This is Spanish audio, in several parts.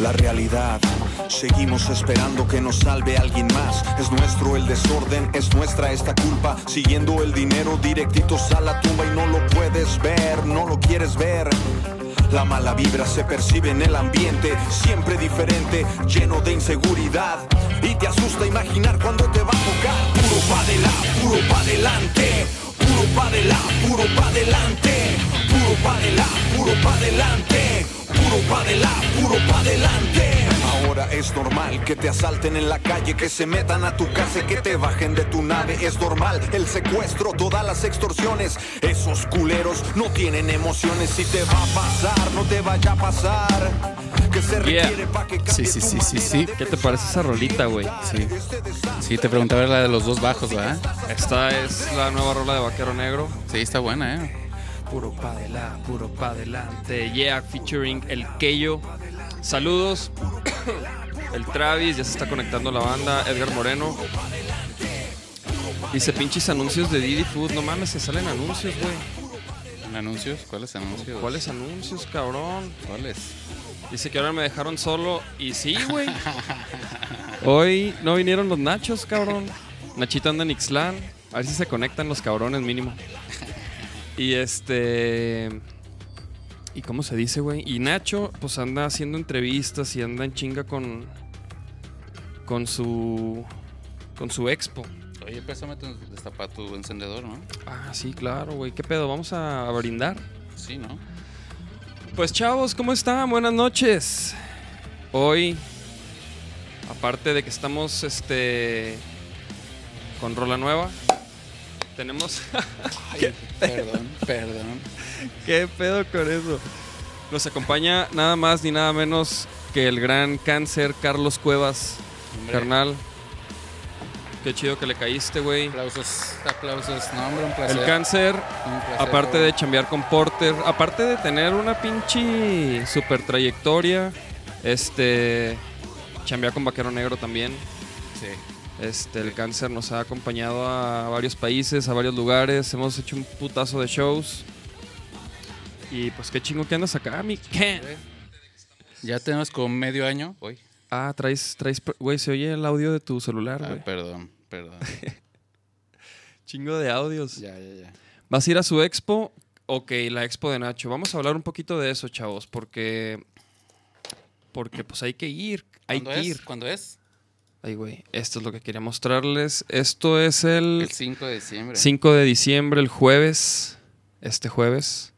la realidad. Seguimos esperando que nos salve alguien más. Es nuestro el desorden, es nuestra esta culpa. Siguiendo el dinero directitos a la tumba y no lo puedes ver, no lo quieres ver. La mala vibra se percibe en el ambiente, siempre diferente, lleno de inseguridad. Y te asusta imaginar cuando te va a tocar. Puro pa' adelante, puro pa' adelante, puro pa' adelante, puro pa' adelante, puro pa' adelante, puro pa' adelante, puro pa' adelante, puro pa' adelante. Ahora es normal que te asalten en la calle, que se metan a tu casa y que te bajen de tu nave. Es normal el secuestro, todas las extorsiones. Esos culeros no tienen emociones. Si te va a pasar, no te vaya a pasar. Que se Yeah. requiere pa' que cambie Sí, sí, sí, sí, sí. ¿Qué te parece esa rolita, güey? Sí. Sí, te preguntaba la de los dos bajos, ¿verdad? Esta es la nueva rola de Vaquero Negro. Sí, está buena, ¿eh? Puro pa' adelante, puro pa' adelante. Yeah, featuring el Keyo. Saludos. El Travis, ya se está conectando la banda. Edgar Moreno. Dice pinches anuncios de Didi Food. No mames, se salen anuncios, güey. ¿Anuncios? ¿Cuáles anuncios? ¿Cuáles anuncios, cabrón? ¿Cuáles? Dice que ahora me dejaron solo. Y sí, güey. Hoy no vinieron los nachos, cabrón. Nachito anda en Ixtlán. A ver si se conectan los cabrones, mínimo. Y este. ¿Y cómo se dice, güey? Y Nacho, pues anda haciendo entrevistas y anda en chinga con. Con su. Con su expo. Oye, préstame tu, destapa tu encendedor, ¿no? Ah, sí, claro, güey. ¿Qué pedo? ¿Vamos a brindar? Sí, ¿no? Pues chavos, ¿cómo están? Buenas noches. Hoy, aparte de que estamos este con rola nueva, tenemos Ay, perdón, perdón. ¿Qué pedo con eso? Nos acompaña nada más ni nada menos que el gran cáncer Carlos Cuevas, Hombre, carnal. Qué chido que le caíste, güey. Aplausos, aplausos. No, hombre, un placer. El cáncer placer, Aparte güey. de chambear con Porter, aparte de tener una pinche super trayectoria, este chambear con Vaquero Negro también. Sí. Este, el cáncer nos ha acompañado a varios países, a varios lugares, hemos hecho un putazo de shows. Y pues qué chingo que andas acá, mi Ken. Ya tenemos como medio año hoy. Ah, traes, traes, güey, se oye el audio de tu celular, Ah, güey. perdón, perdón. Chingo de audios. ya, ya, ya. ¿Vas a ir a su expo? Ok, la expo de Nacho. Vamos a hablar un poquito de eso, chavos, porque. Porque pues hay que ir. Hay ¿Cuándo que es? ir. ¿Cuándo es? Ay, güey. Esto es lo que quería mostrarles. Esto es el, El 5 de diciembre. 5 de diciembre, el jueves. Este jueves.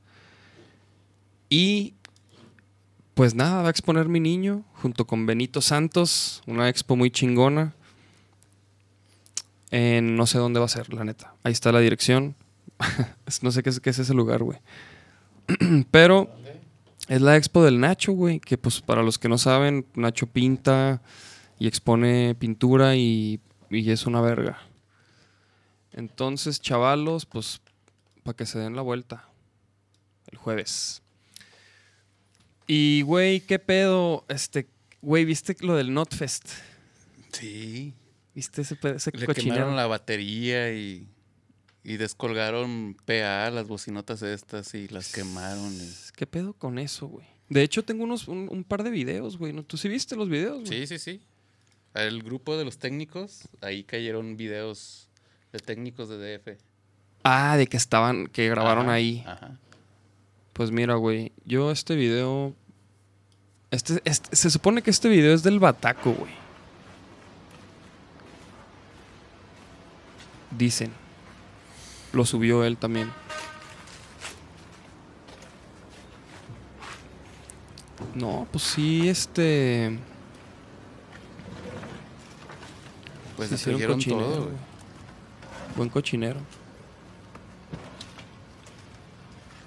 Y. Pues nada, va a exponer mi niño junto con Benito Santos. Una expo muy chingona. En no sé dónde va a ser, la neta. Ahí está la dirección. no sé qué es, qué es ese lugar, güey. Pero es la expo del Nacho, güey. Que pues para los que no saben, Nacho pinta y expone pintura y, y es una verga. Entonces, chavalos, pues para que se den la vuelta. El jueves. Y, güey, ¿qué pedo? Este, güey, ¿viste lo del Notfest? Sí. ¿Viste ese, ese Le cochinero? quemaron la batería y, y descolgaron PA, las bocinotas estas, y las quemaron. y- ¿Qué pedo con eso, güey? De hecho, tengo unos, un, un par de videos, güey. ¿Tú sí viste los videos, güey? Sí, sí, sí. El grupo de los técnicos, ahí cayeron videos de técnicos de DF. Ah, de que estaban, que grabaron Ajá, ahí. Ajá. Pues mira, güey, yo este video... Este, este- se supone que este video es del Bataco, güey. Dicen. Lo subió él también. No, pues sí, este... Pues sí hicieron cochinero, todo, güey. güey. Buen cochinero.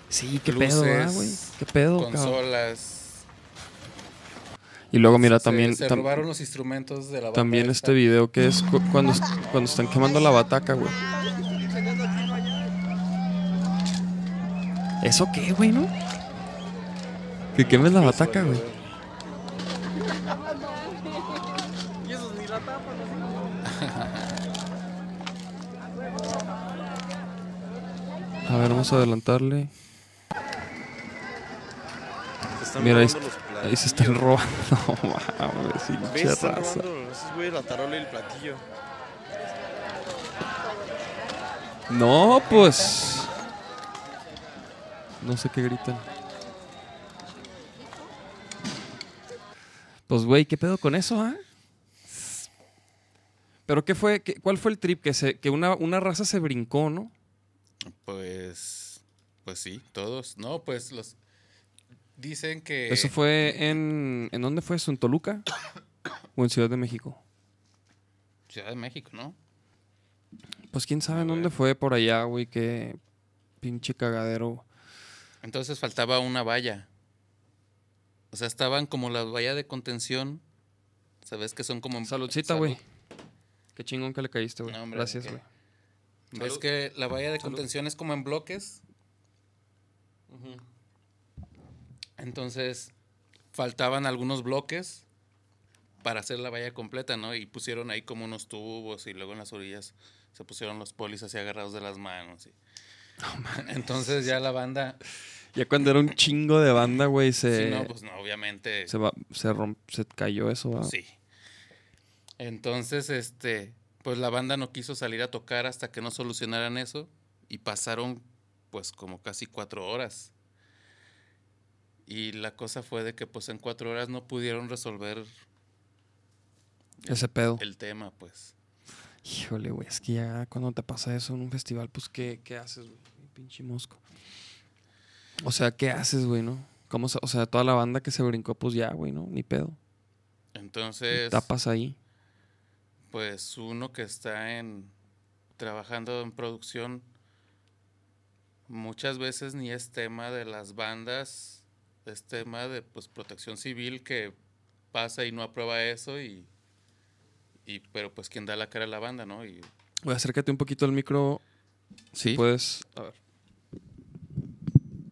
Sí, qué pedo, ¿verdad, güey? Luces, Qué pedo, cabrón. Consolas. Y luego mira Se- también... Se tam- robaron los instrumentos de la banda También este video que es cu- cuando, est- cuando están quemando la bataca, güey. ¿Eso qué, güey, no? Que quemes la bataca, güey. A ver, vamos a adelantarle. Mira, ahí Ahí se están robando. No mames, ¿Ves? pinche Están raza. robando esos güeyes la tarola y el platillo. No, pues. No sé qué gritan. Pues, güey, ¿qué pedo con eso, ah? ¿Pero qué fue? qué- ¿Cuál fue el trip? Que, se, que una, una raza se brincó, ¿no? Pues, pues sí, todos. No, pues los dicen que Eso fue en... ¿En dónde fue eso? ¿En Toluca? ¿O en Ciudad de México? Ciudad de México, ¿no? Pues quién sabe en dónde fue por allá, güey, qué pinche cagadero. Entonces faltaba una valla. O sea, estaban como las vallas de contención. ¿Sabes que son como Saludcita, Salud. güey. Qué chingón que le caíste, güey. No, Gracias, güey. ¿Ves Salud. que la valla de Salud. contención es como en bloques? Entonces, faltaban algunos bloques para hacer la valla completa, ¿no? Y pusieron ahí como unos tubos y luego en las orillas se pusieron los polis así agarrados de las manos. y- Entonces ya la banda, Ya cuando era un chingo de banda, güey, se... sí, no, pues no, obviamente, Se, va, se, romp- se cayó eso, ¿va? sí. Entonces, este, pues la banda no quiso salir a tocar hasta que no solucionaran eso y pasaron pues como casi cuatro horas. Y la cosa fue de que pues en cuatro horas no pudieron resolver Ese pedo. el tema, pues. Híjole, güey, es que ya cuando te pasa eso en un festival, pues, ¿qué, qué haces, güey? Pinche mosco. O sea, ¿qué haces, güey, no? ¿Cómo o sea, toda la banda que se brincó, pues ya, güey, ¿no? Ni pedo. Entonces, Tapas ahí. Pues uno que está en trabajando en producción muchas veces ni es tema de las bandas, es tema de pues protección civil que pasa y no aprueba eso y y pero pues quien da la cara es la banda, ¿no? Y Güey, acércate un poquito al micro. sí. Puedes. A ver.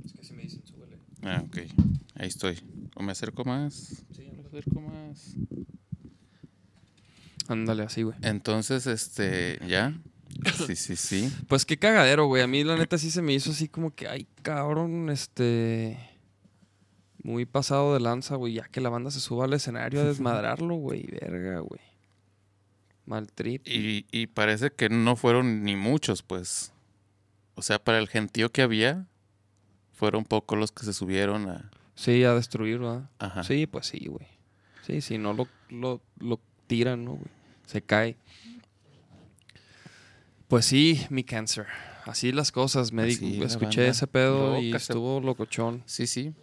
Es que si me dicen, súbele. Ah, ok. Ahí estoy. O me acerco más. Sí, Me acerco más. Ándale, así, güey. Entonces, este, ya. Sí, sí, sí. Pues qué cagadero, güey. A mí la neta sí se me hizo así como que, ay, cabrón, este... Muy pasado de lanza, güey. Ya que la banda se suba al escenario a desmadrarlo, güey. Verga, güey. Mal trip. Y, y parece que no fueron ni muchos, pues. O sea, para el gentío que había, fueron pocos los que se subieron a. Sí, a destruir, ¿verdad? Ajá. Sí, pues sí, güey. Sí, sí, no lo, lo, lo tiran, ¿no, güey? Se cae. Pues sí, mi cáncer. Así las cosas. Me Así escuché ese pedo y estuvo locochón. Sí, sí.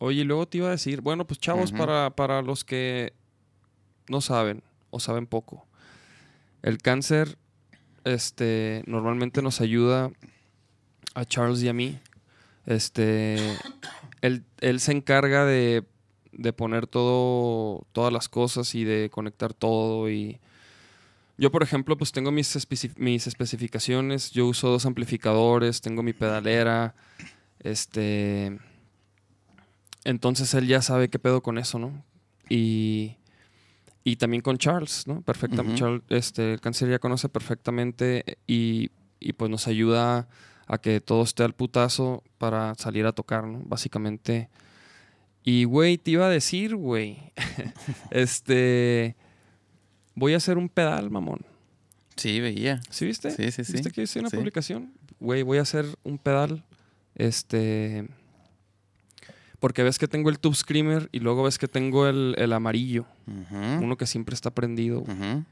Oye, y luego te iba a decir, bueno, pues chavos, para, para los que no saben o saben poco, el cáncer este, normalmente nos ayuda a Charles y a mí. Este, él, él se encarga de, de poner todo, todas las cosas y de conectar todo. Y yo, por ejemplo, pues tengo mis, mis especificaciones. Yo uso dos amplificadores, tengo mi pedalera. Este. Entonces él ya sabe qué pedo con eso, ¿no? Y, y también con Charles, ¿no? Perfectamente. Charles, este, el cáncer ya conoce perfectamente y, y pues nos ayuda a que todo esté al putazo para salir a tocar, ¿no? Básicamente. Y, güey, te iba a decir, güey. este. Voy a hacer un pedal, mamón. Sí, veía. ¿Sí viste? Sí, sí, sí. ¿Viste que hice una Sí. publicación? Güey, voy a hacer un pedal. Este. Porque ves que tengo el Tube Screamer y luego ves que tengo el, el amarillo. Ujú, Uno que siempre está prendido. ujú.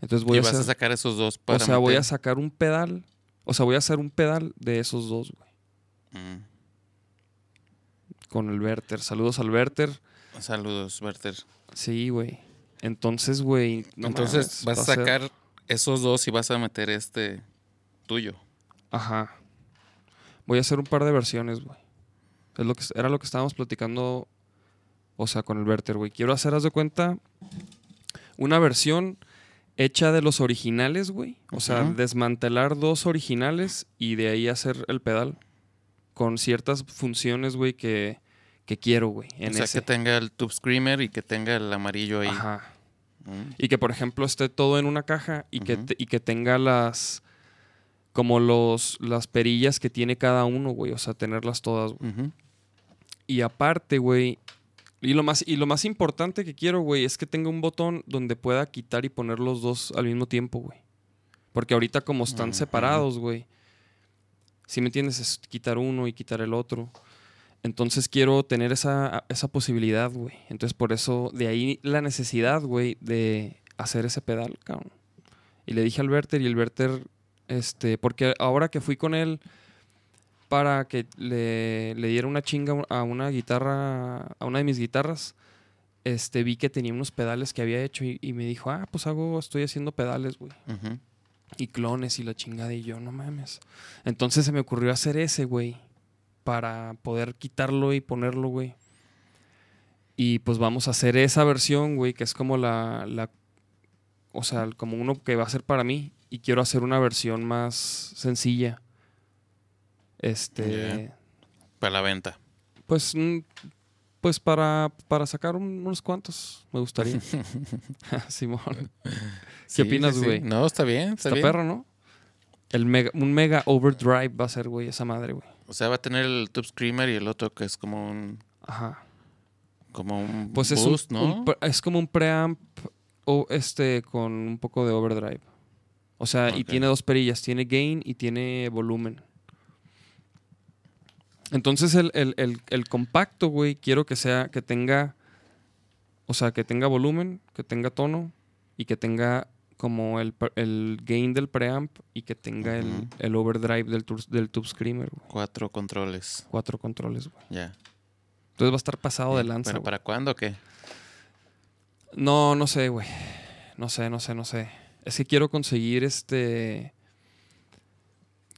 Entonces voy y a vas hacer. a sacar esos dos o para. sea, voy a sacar un pedal. O sea, voy a hacer un pedal de esos dos, güey. Mm. Con el Verter. Saludos al Verter. Saludos, Werther. Sí, güey. Entonces, güey. no Entonces mames, vas a ser- sacar esos dos y vas a meter este tuyo. Ajá. Voy a hacer un par de versiones, güey. Es lo que era lo que estábamos platicando, o sea, con el Verter, güey. Quiero hacer, haz de cuenta, una versión hecha de los originales, güey. O sea, desmantelar dos originales y de ahí hacer el pedal con ciertas funciones, güey, que, que quiero, güey, o sea, ese. que tenga el Tube Screamer y que tenga el amarillo ahí. Ajá. Mm. Y que, por ejemplo, esté todo en una caja y, que, te- y que tenga las. Como los, las perillas que tiene cada uno, güey. O sea, tenerlas todas, güey. Y aparte, güey. Y lo, más, y lo más importante que quiero, güey, es que tenga un botón donde pueda quitar y poner los dos al mismo tiempo, güey. Porque ahorita como están separados, güey. Si me entiendes, es quitar uno y quitar el otro. Entonces quiero tener esa, esa posibilidad, güey. Entonces por eso, de ahí la necesidad, güey, de hacer ese pedal, cabrón. Y le dije al Werther y el Werther, este, porque ahora que fui con él para que le, le diera una chinga a una guitarra, a una de mis guitarras, este, vi que tenía unos pedales que había hecho y, me dijo, ah, pues hago, estoy haciendo pedales, güey. Ujú. Y clones y la chingada y yo, no mames. Entonces se me ocurrió hacer ese, güey. Para poder quitarlo y ponerlo, güey. Y pues vamos a hacer esa versión, güey, que es como la, la... O sea, como uno que va a ser para mí. Y quiero hacer una versión más sencilla. Este... Para la venta. Pues... mm, Pues para, para sacar un- unos cuantos, me gustaría. Simón. Sí, opinas, sí. güey? No, está bien, está, Está bien. perro, ¿no? El mega, un mega overdrive va a ser, güey, esa madre, güey. O sea, va a tener el Tube Screamer y el otro que es como un Ajá. como un Pues es, un- boost, ¿no? un pre- es como un preamp o este con un poco de overdrive. O sea, y tiene dos perillas, tiene gain y tiene volumen. Entonces el, el- el- el compacto, güey, quiero que sea, que tenga, o sea, que tenga volumen, que tenga tono y que tenga como el, el gain del preamp y que tenga el, el overdrive del, del tube screamer, güey. Cuatro controles. Cuatro controles, güey. Ya. Entonces va a estar pasado de lanza. ¿Pero para cuándo o qué? No, no sé, güey. No sé, no sé, no sé. Es que quiero conseguir este.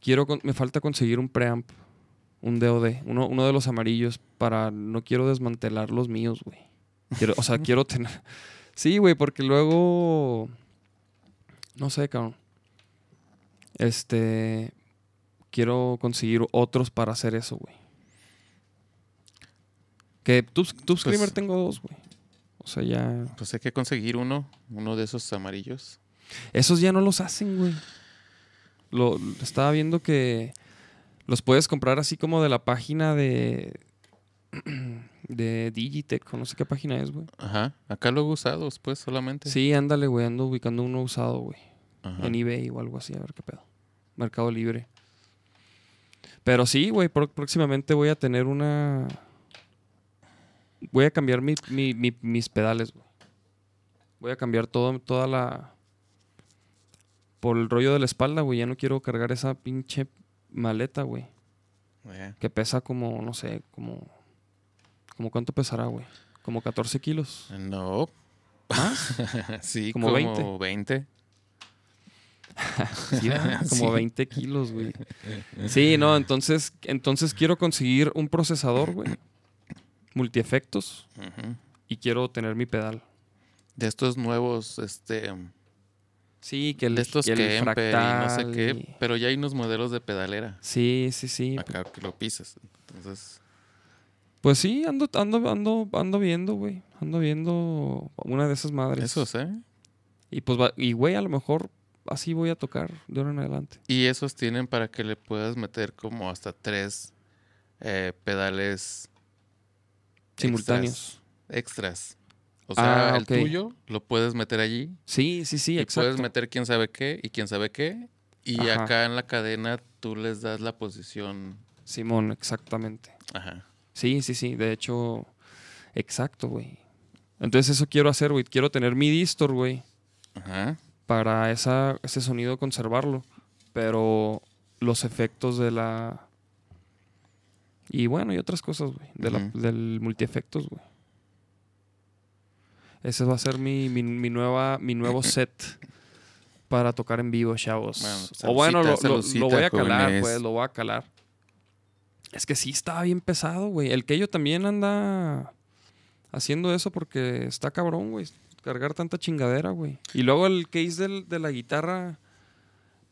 Quiero. con- Me falta conseguir un preamp. Un DOD. Uno, uno de los amarillos. Para. No quiero desmantelar los míos, güey. Quiero, o sea, quiero tener. Sí, güey, porque luego. No sé, cabrón. Este. Quiero conseguir otros para hacer eso, güey. Que Tube Tube Screamer Pues- tengo dos, güey. O sea, ya. Pues hay que conseguir uno, uno de esos amarillos. Esos ya no los hacen, güey. Lo, estaba viendo que los puedes comprar así como de la página de. de Digitech, o no sé qué página es, güey. Ajá. Acá lo he usado, pues, solamente. Sí, ándale, güey. Ando ubicando uno usado, güey. Ajá. En eBay o algo así, a ver qué pedo. Mercado Libre. Pero sí, güey, pró- próximamente voy a tener una. Voy a cambiar mi- mi- mi- mis pedales, güey. Voy a cambiar todo, toda la. Por el rollo de la espalda, güey. Ya no quiero cargar esa pinche maleta, güey. Que pesa como, no sé, como. como cuánto pesará, güey. Como 14 kilos. No. sí, Como como, 20. 20. Como Sí. 20 kilos, güey. Sí, no, entonces, entonces quiero conseguir un procesador, güey. Multiefectos. Ujú. Y quiero tener mi pedal. De estos nuevos, este, Sí, que el, de estos que el y no sé qué, y- pero ya hay unos modelos de pedalera. Sí, sí, sí. Acá que lo pisas. Entonces, Pues sí, ando, ando, ando, ando viendo, güey. Ando viendo una de esas madres. esos, ¿eh? Y pues, y güey, a lo mejor así voy a tocar de ahora en adelante. Y esos tienen para que le puedas meter como hasta tres eh, pedales Simultáneos. extras. O sea, Ah, el tuyo lo puedes meter allí Sí, sí, sí, y exacto. puedes meter quién sabe qué y quién sabe qué. Y Ajá. acá en la cadena tú les das la posición. Simón, exactamente. Ajá. Sí, sí, sí. De hecho, exacto, güey. Entonces eso quiero hacer, güey. Quiero tener mi distor, güey. Ajá. Para esa, ese sonido conservarlo. Pero los efectos de la... Y bueno, y otras cosas, güey. de la- Ujú. del multiefectos, güey. Ese va a ser mi, mi, mi nueva, mi nuevo set para tocar en vivo, chavos. Bueno, o bueno, lo, lo- voy a calar, jóvenes. pues, lo voy a calar. Es que sí estaba bien pesado, güey. El Keyo también anda haciendo eso porque está cabrón, güey. Cargar tanta chingadera, güey. Y luego el case del- de la guitarra,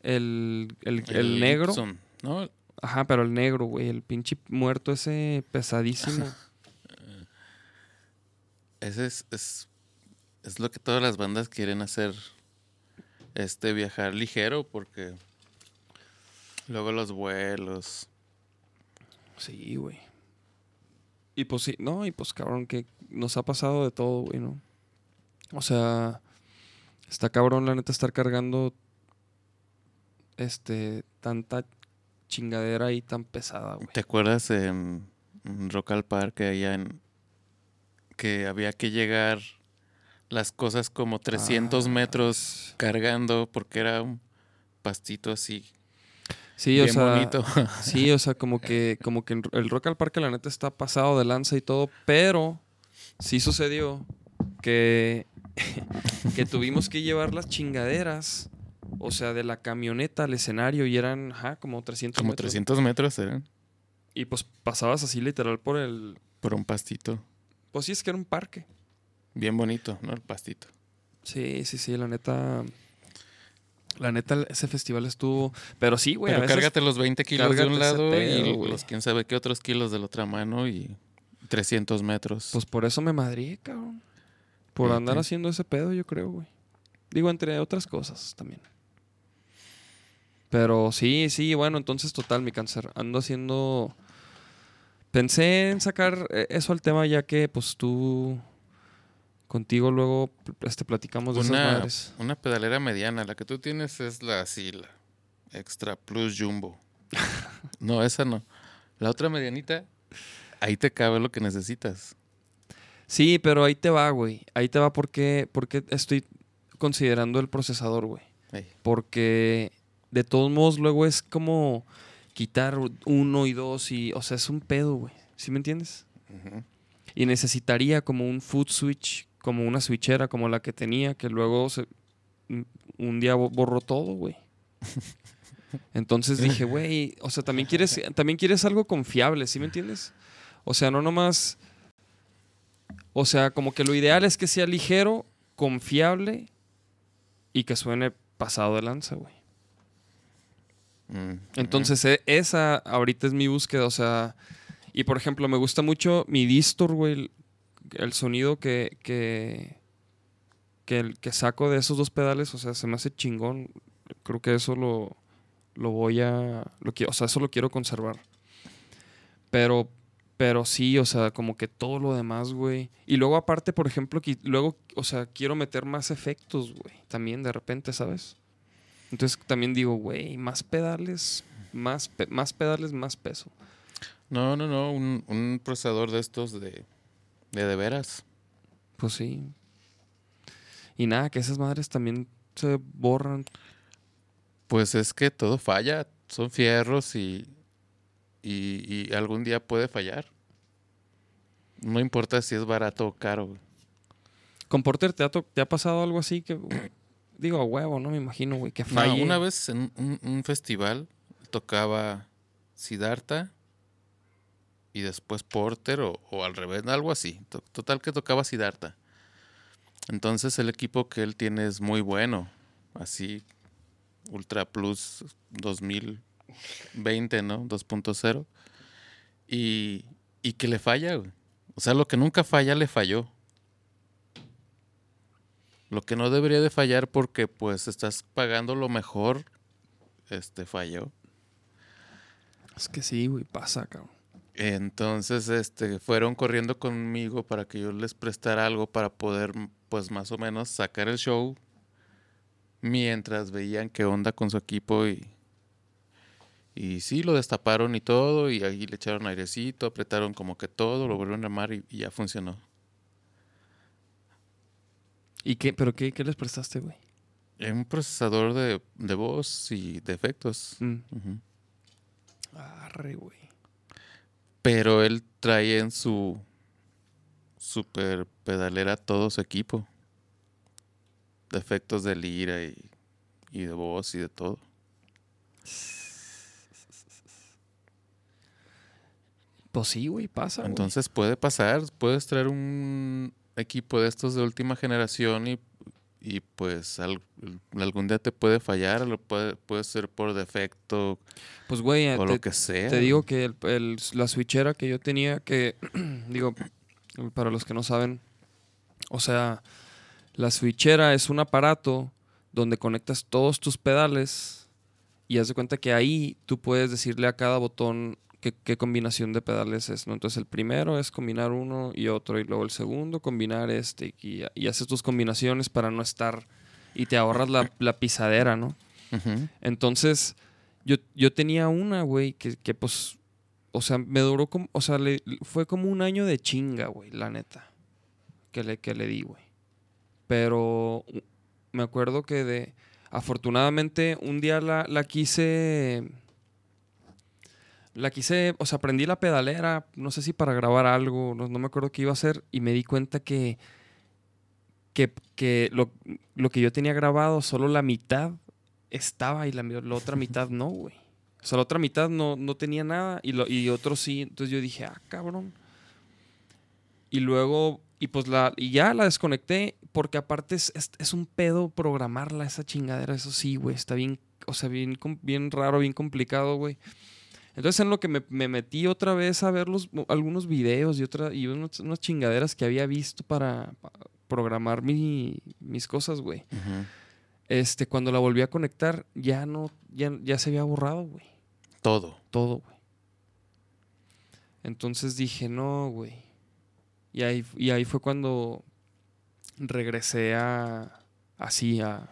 el, el, el negro. Gibson, ¿no? Ajá, pero el negro, güey. El pinche muerto ese pesadísimo. Ese es, es, es lo que todas las bandas quieren hacer. Este viajar ligero porque luego los vuelos. sí, güey. Y pues sí, no, y pues cabrón, que nos ha pasado de todo, güey, ¿no? O sea, está cabrón la neta estar cargando este tanta chingadera y tan pesada, güey. ¿Te acuerdas en, en Rock al Parque allá en que había que llegar las cosas como 300 Ah, metros cargando porque era un pastito así Sí, bien o sea, bonito. sí, o sea, como que como que el Rock al Parque la neta está pasado de lanza y todo, pero sí sucedió que que tuvimos que llevar las chingaderas, o sea, de la camioneta al escenario y eran, ajá, como 300 como metros. 300 metros eran Y pues pasabas así literal por el por un pastito. pues sí es que era un parque. Bien bonito, ¿no? El pastito. Sí, sí, sí, la neta. La neta, ese festival estuvo. Pero sí, güey. a Pero veces- cárgate los 20 kilos de un lado pedo, y los quién sabe qué otros kilos de la otra mano y 300 metros. Pues por eso me madrí, cabrón. Por andar haciendo ese pedo, yo creo, güey. Digo, entre otras cosas también. Pero sí, sí, bueno, entonces total, mi cáncer. Ando haciendo. Pensé en sacar eh, eso al tema, ya que, pues tú. Contigo luego este, platicamos de esas una, madres. una pedalera mediana. La que tú tienes es la así, la Extra Plus Jumbo. no, esa no. La otra medianita, ahí te cabe lo que necesitas. Sí, pero ahí te va, güey. Ahí te va porque, porque estoy considerando el procesador, güey. Ey. Porque de todos modos luego es como quitar uno y dos y, o sea, es un pedo, güey. ¿Sí me entiendes? Y necesitaría como un foot switch, como una switchera como la que tenía, que luego se, un- día bo- borró todo, güey. Entonces dije, güey, o sea, también quieres, también quieres algo confiable, ¿sí me entiendes? O sea, no nomás. O sea, como que lo ideal es que sea ligero, confiable y que suene pasado de lanza, güey. Mm, Entonces, e- esa ahorita es mi búsqueda, o sea, y por ejemplo, me gusta mucho mi distor, güey, el, el sonido que, que, que, el- que saco de esos dos pedales, o sea, se me hace chingón. Creo que eso lo, lo voy a, lo o sea, eso lo quiero conservar. Pero, pero sí, o sea, como que todo lo demás, güey. Y luego aparte, por ejemplo, que luego, o sea, quiero meter más efectos, güey, también de repente, ¿sabes? Entonces también digo, güey, más pedales, más, pe- más pedales, más peso. No, no, no. Un, un procesador de estos de de, de veras. Pues sí. Y nada, que esas madres también se borran. Pues es que todo falla. Son fierros y, y, y algún día puede fallar. No importa si es barato o caro. ¿Con Porter te ha, te ha pasado algo así que... Digo, a huevo, no me imagino, güey, que No, falle. una vez en un, un festival tocaba Siddhartha y después Porter o, o al revés, algo así. To- Total que tocaba Siddhartha. Entonces el equipo que él tiene es muy bueno. Así, Ultra Plus 2020, ¿no? 2.0. Y, y que le falla, güey. O sea, lo que nunca falla, le falló. Lo que no debería de fallar porque pues estás pagando lo mejor, este falló. Es que sí, güey, pasa, cabrón. Entonces, este, fueron corriendo conmigo para que yo les prestara algo para poder, pues más o menos sacar el show mientras veían qué onda con su equipo y, y sí, lo destaparon y todo y ahí le echaron airecito, apretaron como que todo, lo volvieron a armar y, y ya funcionó. ¿Y qué? ¿Pero qué, qué les prestaste, güey? Un procesador de, de voz y de efectos. Mm. Arre, güey. Pero él trae en su super pedalera todo su equipo. De efectos de lira y, y de voz y de todo. Pues sí, güey, pasa. Entonces puede pasar, puedes traer un equipo de estos de última generación y, y pues al- algún día te puede fallar, lo puede, puede ser por defecto Pues, güey, eh, o te, lo que sea. te digo que el- el- la switchera que yo tenía, que, digo, para los que no saben, o sea, la switchera es un aparato donde conectas todos tus pedales y haz de cuenta que ahí tú puedes decirle a cada botón qué, qué combinación de pedales es, ¿no? Entonces el primero es combinar uno y otro, y luego el segundo combinar este, y, y haces tus combinaciones para no estar, y te ahorras la, la pisadera, ¿no? Entonces, yo, yo tenía una, güey, que, que pues, o sea, me duró como, o sea, le- fue como un año de chinga, güey, la neta, que le, que le di, güey. Pero me acuerdo que de, afortunadamente, un día la, la quise, la quise, o sea, prendí la pedalera, no sé si para grabar algo, no, no me acuerdo qué iba a hacer, y me di cuenta que, que, que lo, lo que yo tenía grabado, solo la mitad estaba y la, otra mitad no, güey. O sea, la otra mitad no, no tenía nada y, lo, y otro sí. Entonces yo dije, ah, cabrón. Y luego, y pues la, y ya la desconecté porque aparte es, es, es un pedo programarla, esa chingadera. Eso sí, güey, está bien, o sea, bien, bien raro, bien complicado, güey. Entonces en lo que me, me metí otra vez a ver los, algunos videos y, otra, y unos- unas chingaderas que había visto para, pa- programar mi- mis cosas, güey este, cuando la volví a conectar, ya no, ya, ya se había borrado, güey. Todo. Todo, güey. Entonces dije, no, güey. Y ahí, y ahí fue cuando regresé a, así, a,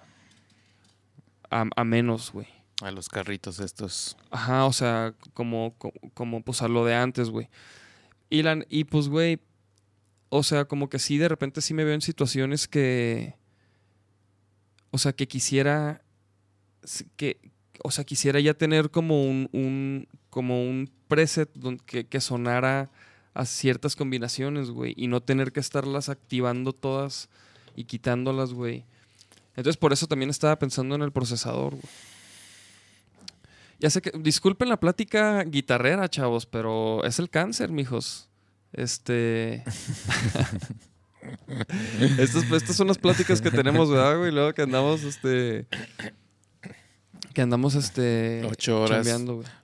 a, a menos, güey. A los carritos estos. Ajá, o sea, como, como, pues a lo de antes, güey. Y, la, y pues, güey, o sea, como que sí, de repente sí me veo en situaciones que, o sea, que quisiera, que, o sea, quisiera ya tener como un, un como un preset que, que sonara a ciertas combinaciones, güey, y no tener que estarlas activando todas y quitándolas, güey. Entonces, por eso también estaba pensando en el procesador, güey. Ya sé que, disculpen la plática guitarrera, chavos, pero es el cáncer, mijos. Este. estas, estas son las pláticas que tenemos, ¿verdad, güey? Luego que andamos, este. Que andamos, este. Ocho horas.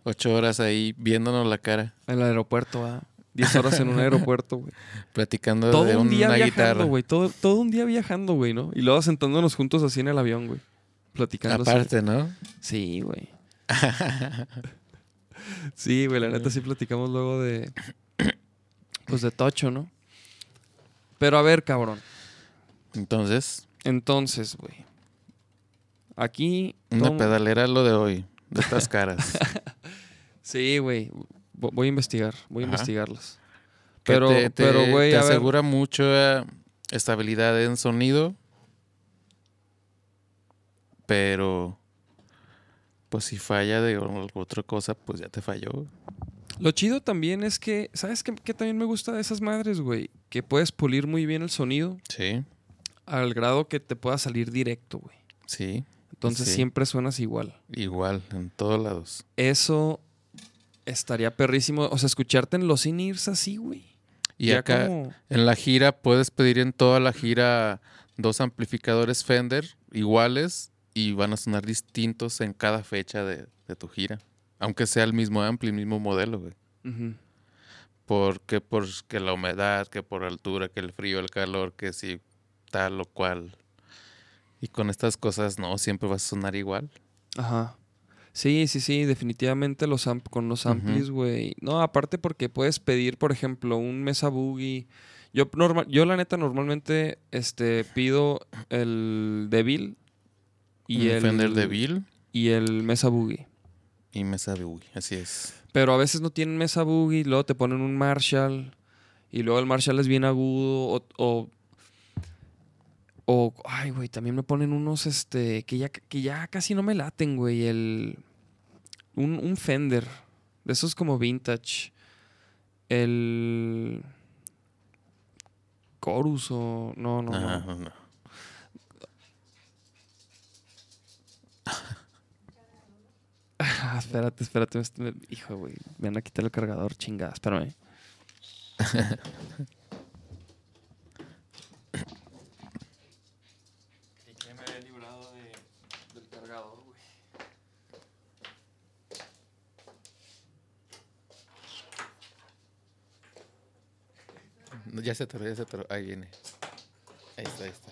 Ocho horas ahí viéndonos la cara, En el aeropuerto, ¿verdad? Diez horas en un aeropuerto, güey. platicando Todo de un día una viajando, guitarra. güey. Todo, todo un día viajando, güey, ¿no? Y luego sentándonos juntos así en el avión, güey. Platicando. así. Aparte, ¿no? Sí, güey. Sí, güey, la neta sí platicamos luego de. Pues de Tocho, ¿no? Pero a ver, cabrón. Entonces, Entonces, güey. Aquí. una pedalera lo de hoy, de estas caras. Sí, güey. Vo- Voy a investigar. Voy a Ajá. investigarlas. Pero, te, te- pero, güey, te a ver. asegura mucho eh, estabilidad en sonido. Pero, pues si falla de otra cosa, pues ya te falló. Lo chido también es que. ¿Sabes qué, qué también me gusta de esas madres, güey? Que puedes pulir muy bien el sonido Sí, al grado que te pueda salir directo, güey. sí, Entonces Sí. siempre suenas igual. igual, en todos lados. Eso estaría perrísimo. O sea, escucharte en los in-ears así, güey. Y Ya acá, como- en la gira, puedes pedir en toda la gira dos amplificadores Fender iguales y van a sonar distintos en cada fecha de, de tu gira. Aunque sea el mismo ampli, el mismo modelo, güey. Ujú. Porque, por que la humedad, que por altura, que el frío, el calor, que si tal o cual. Y con estas cosas, no, siempre vas a sonar igual. Ajá. Sí, sí, sí, definitivamente los amp con los amplis, güey. No, aparte porque puedes pedir, por ejemplo, un Mesa Boogie. Yo, normal, yo la neta, normalmente este, pido el Devil y Un el Fender de Bill y el Mesa Boogie. y Mesa Boogie, así es. Pero a veces no tienen Mesa Boogie, luego te ponen un Marshall y luego el Marshall es bien agudo o... o o, ay, güey, también me ponen unos, este, que ya, que ya casi no me laten, güey. El, un, un Fender, de esos como vintage. El Chorus o, no, no, Ajá, no. no. Ah, espérate, espérate, hijo, güey, me van a quitar el cargador, chingada, espérame. Me había librado de- del cargador, güey. Ya se atoró, ya se atoró. Ahí viene. Ahí está, ahí está.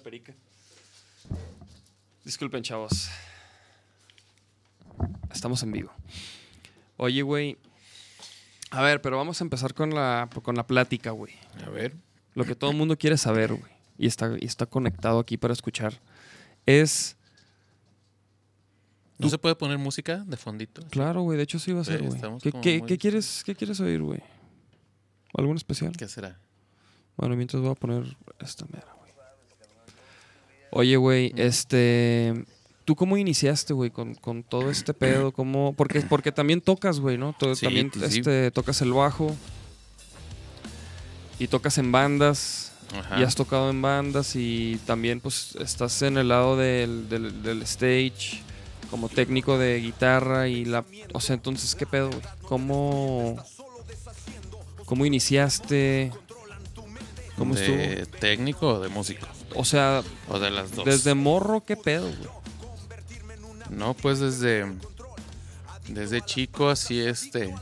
Perica. Disculpen, chavos. Estamos en vivo. Oye, güey. A ver, pero vamos a empezar con la, con la plática, güey. A ver. Lo que todo el mundo quiere saber, güey. Y está, y está conectado aquí para escuchar. Es. ¿No se puede poner música de fondito? Claro, güey. De hecho, sí va a ser, güey. estamos ¿Qué, qué- muy- qué quieres, ¿Qué quieres oír, güey? ¿Algún especial? ¿Qué será? Bueno, mientras voy a poner esta mera, güey. Oye, güey, este. ¿Tú cómo iniciaste, güey, con, con todo este pedo? ¿Cómo? Porque, porque también tocas, güey, ¿no? Sí, también sí. este, tocas el bajo. Y tocas en bandas. Ajá. Y has tocado en bandas. Y también, pues, estás en el lado del, del, del stage. Como técnico de guitarra. Y la. O sea, entonces, ¿qué pedo, güey? ¿Cómo. ¿Cómo iniciaste? ¿Cómo estuvo? ¿De técnico o de músico? O sea, O de las dos. desde morro, ¿qué pedo, güey? No, pues desde. Desde chico, así este.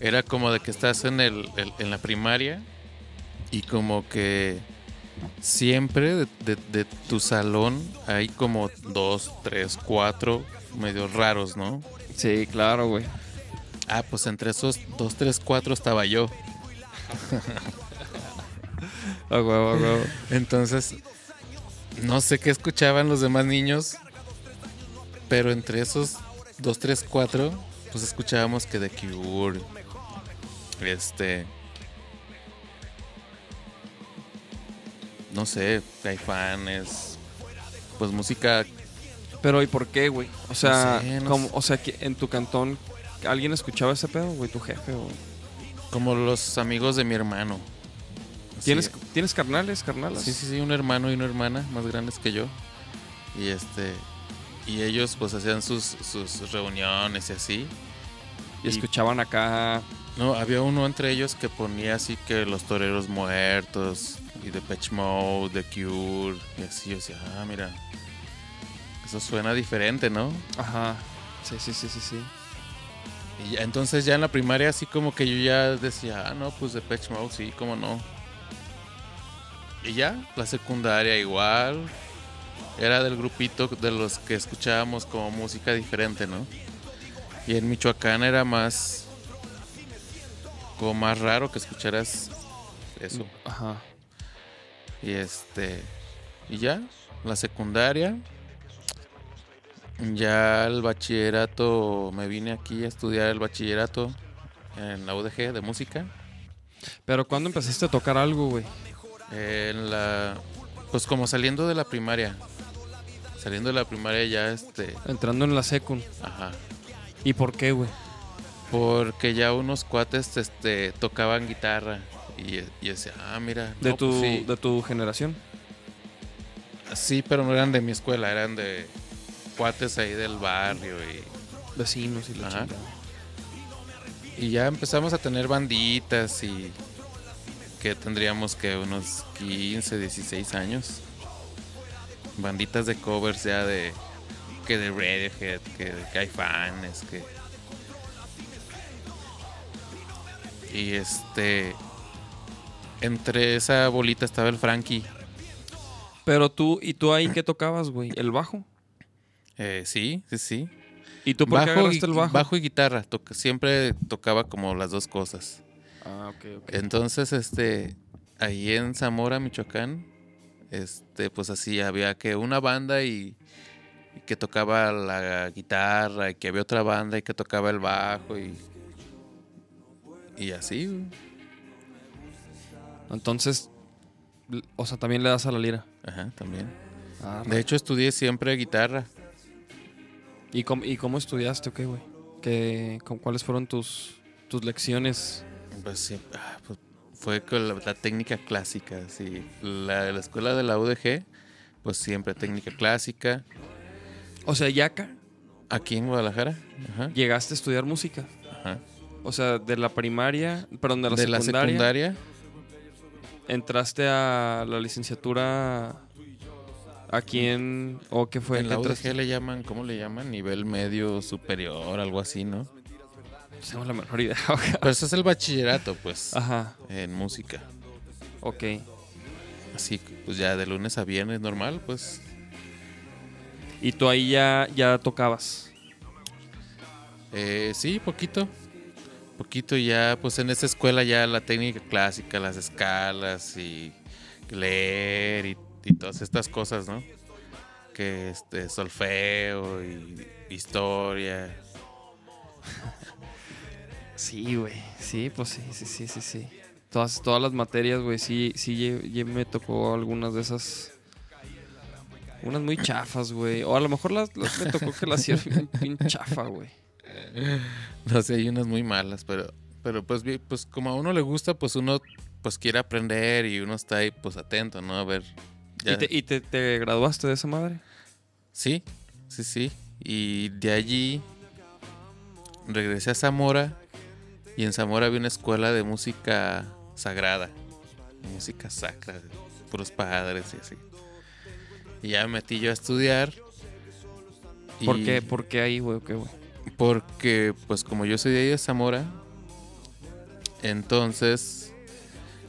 Era como de que estás en, el, el- en la primaria y como que siempre de, de- de tu salón hay como dos, tres, cuatro medios raros, ¿no? Sí, claro, güey. Ah, pues entre esos dos, tres, cuatro estaba yo. A huevo, a huevo. Entonces, no sé qué escuchaban los demás niños, pero entre esos 2, 3, 4, pues escuchábamos que The Cure, este, no sé, Caifanes, pues música, Pero ¿y por qué, güey? O sea, No sé, no como- sé. o sea, que en tu cantón alguien escuchaba ese pedo, güey, tu jefe o como los amigos de mi hermano. ¿Tienes, es. ¿Tienes carnales, carnalas? Sí, sí, sí, un hermano y una hermana más grandes que yo. Y este y ellos pues hacían sus, sus reuniones y así. Y escuchaban acá. No, había uno entre ellos que ponía así que los toreros muertos y de Mode, The Cure y así. Yo decía, ah, mira, eso suena diferente, ¿no? Ajá. Sí, sí, sí, sí, sí. Y ya- entonces ya en la primaria así como que yo ya decía, ah, no, pues de Mode, sí, cómo no. Y ya, la secundaria igual. Era del grupito de los que escuchábamos como música diferente, ¿no? Y en Michoacán era más. como más raro que escucharas eso. Ajá. Y este. Y ya, la secundaria. Ya el bachillerato. Me vine aquí a estudiar el bachillerato en la UDG de música. Pero ¿cuándo empezaste a tocar algo, güey? En la. Pues como saliendo de la primaria. Saliendo de la primaria ya este. Entrando en la secund. Ajá. ¿Y por qué, güey? Porque ya unos cuates este, tocaban guitarra. Y, y decía, ah, mira. De no, tu, pues sí. de tu generación. Sí, pero no eran de mi escuela, eran de cuates ahí del barrio. Y, Vecinos y la Ajá. y ya empezamos a tener banditas y que tendríamos que unos 15, 16 años. Banditas de covers ya de que de Radiohead, que de Caifanes, que y este entre esa bolita estaba el Frankie. Pero tú, ¿y tú ahí qué tocabas, güey? ¿El bajo? Eh, sí, sí, sí. ¿Y tú por qué Bajo y, agarraste el bajo? y guitarra. toca- siempre tocaba como las dos cosas. Ah, ok, ok. Entonces, este, ahí en Zamora, Michoacán, este, pues así había que una banda y, y que tocaba la guitarra y que había otra banda y que tocaba el bajo y y así. Entonces, o sea, también le das a la lira. Ajá, también. Ah, De hecho, estudié siempre guitarra. ¿Y cómo, ¿Y cómo estudiaste o qué, güey? ¿Qué, con, ¿Cuáles fueron tus, tus lecciones? Pues sí, ah, pues, fue con la, la técnica clásica, sí. La, la escuela de la UDG, pues siempre técnica clásica. O sea, ya acá Aquí en Guadalajara. Ajá. llegaste a estudiar música. ajá. O sea, de la primaria, perdón, de la, de la secundaria, secundaria. entraste a la licenciatura aquí en... ¿O qué fue? en ¿Qué la? UDG le llaman, ¿cómo le llaman? Nivel medio superior, algo así, ¿no? No tengo la menor idea. Pues eso es el bachillerato, pues, Ajá, en música. ok. Así, pues ya de lunes a viernes normal, pues Y tú ahí ya, ya tocabas. Eh, sí, poquito. Poquito ya, pues en esa escuela ya la técnica clásica, las escalas y leer y, y todas estas cosas, ¿no? Que este solfeo y historia. Sí, güey. Sí, pues sí, sí, sí, sí, sí. Todas, todas las materias, güey, sí, sí, me tocó algunas de esas. Unas muy chafas, güey. O a lo mejor las, las me tocó que las hicieron bien, bien chafa, güey. No sé, hay unas muy malas, pero pero pues pues como a uno le gusta, pues uno pues quiere aprender y uno está ahí pues atento, ¿no? A ver. ya- ¿Y, te, y te, te graduaste de esa madre? Sí, sí, sí. Y de allí regresé a Zamora y en Zamora había una escuela de música sagrada, música sacra, puros padres y así. Y ya me metí yo a estudiar. ¿Por y- qué? ¿Por qué ahí, güey? ¿O qué, güey? Porque, pues como yo soy de ahí de Zamora, entonces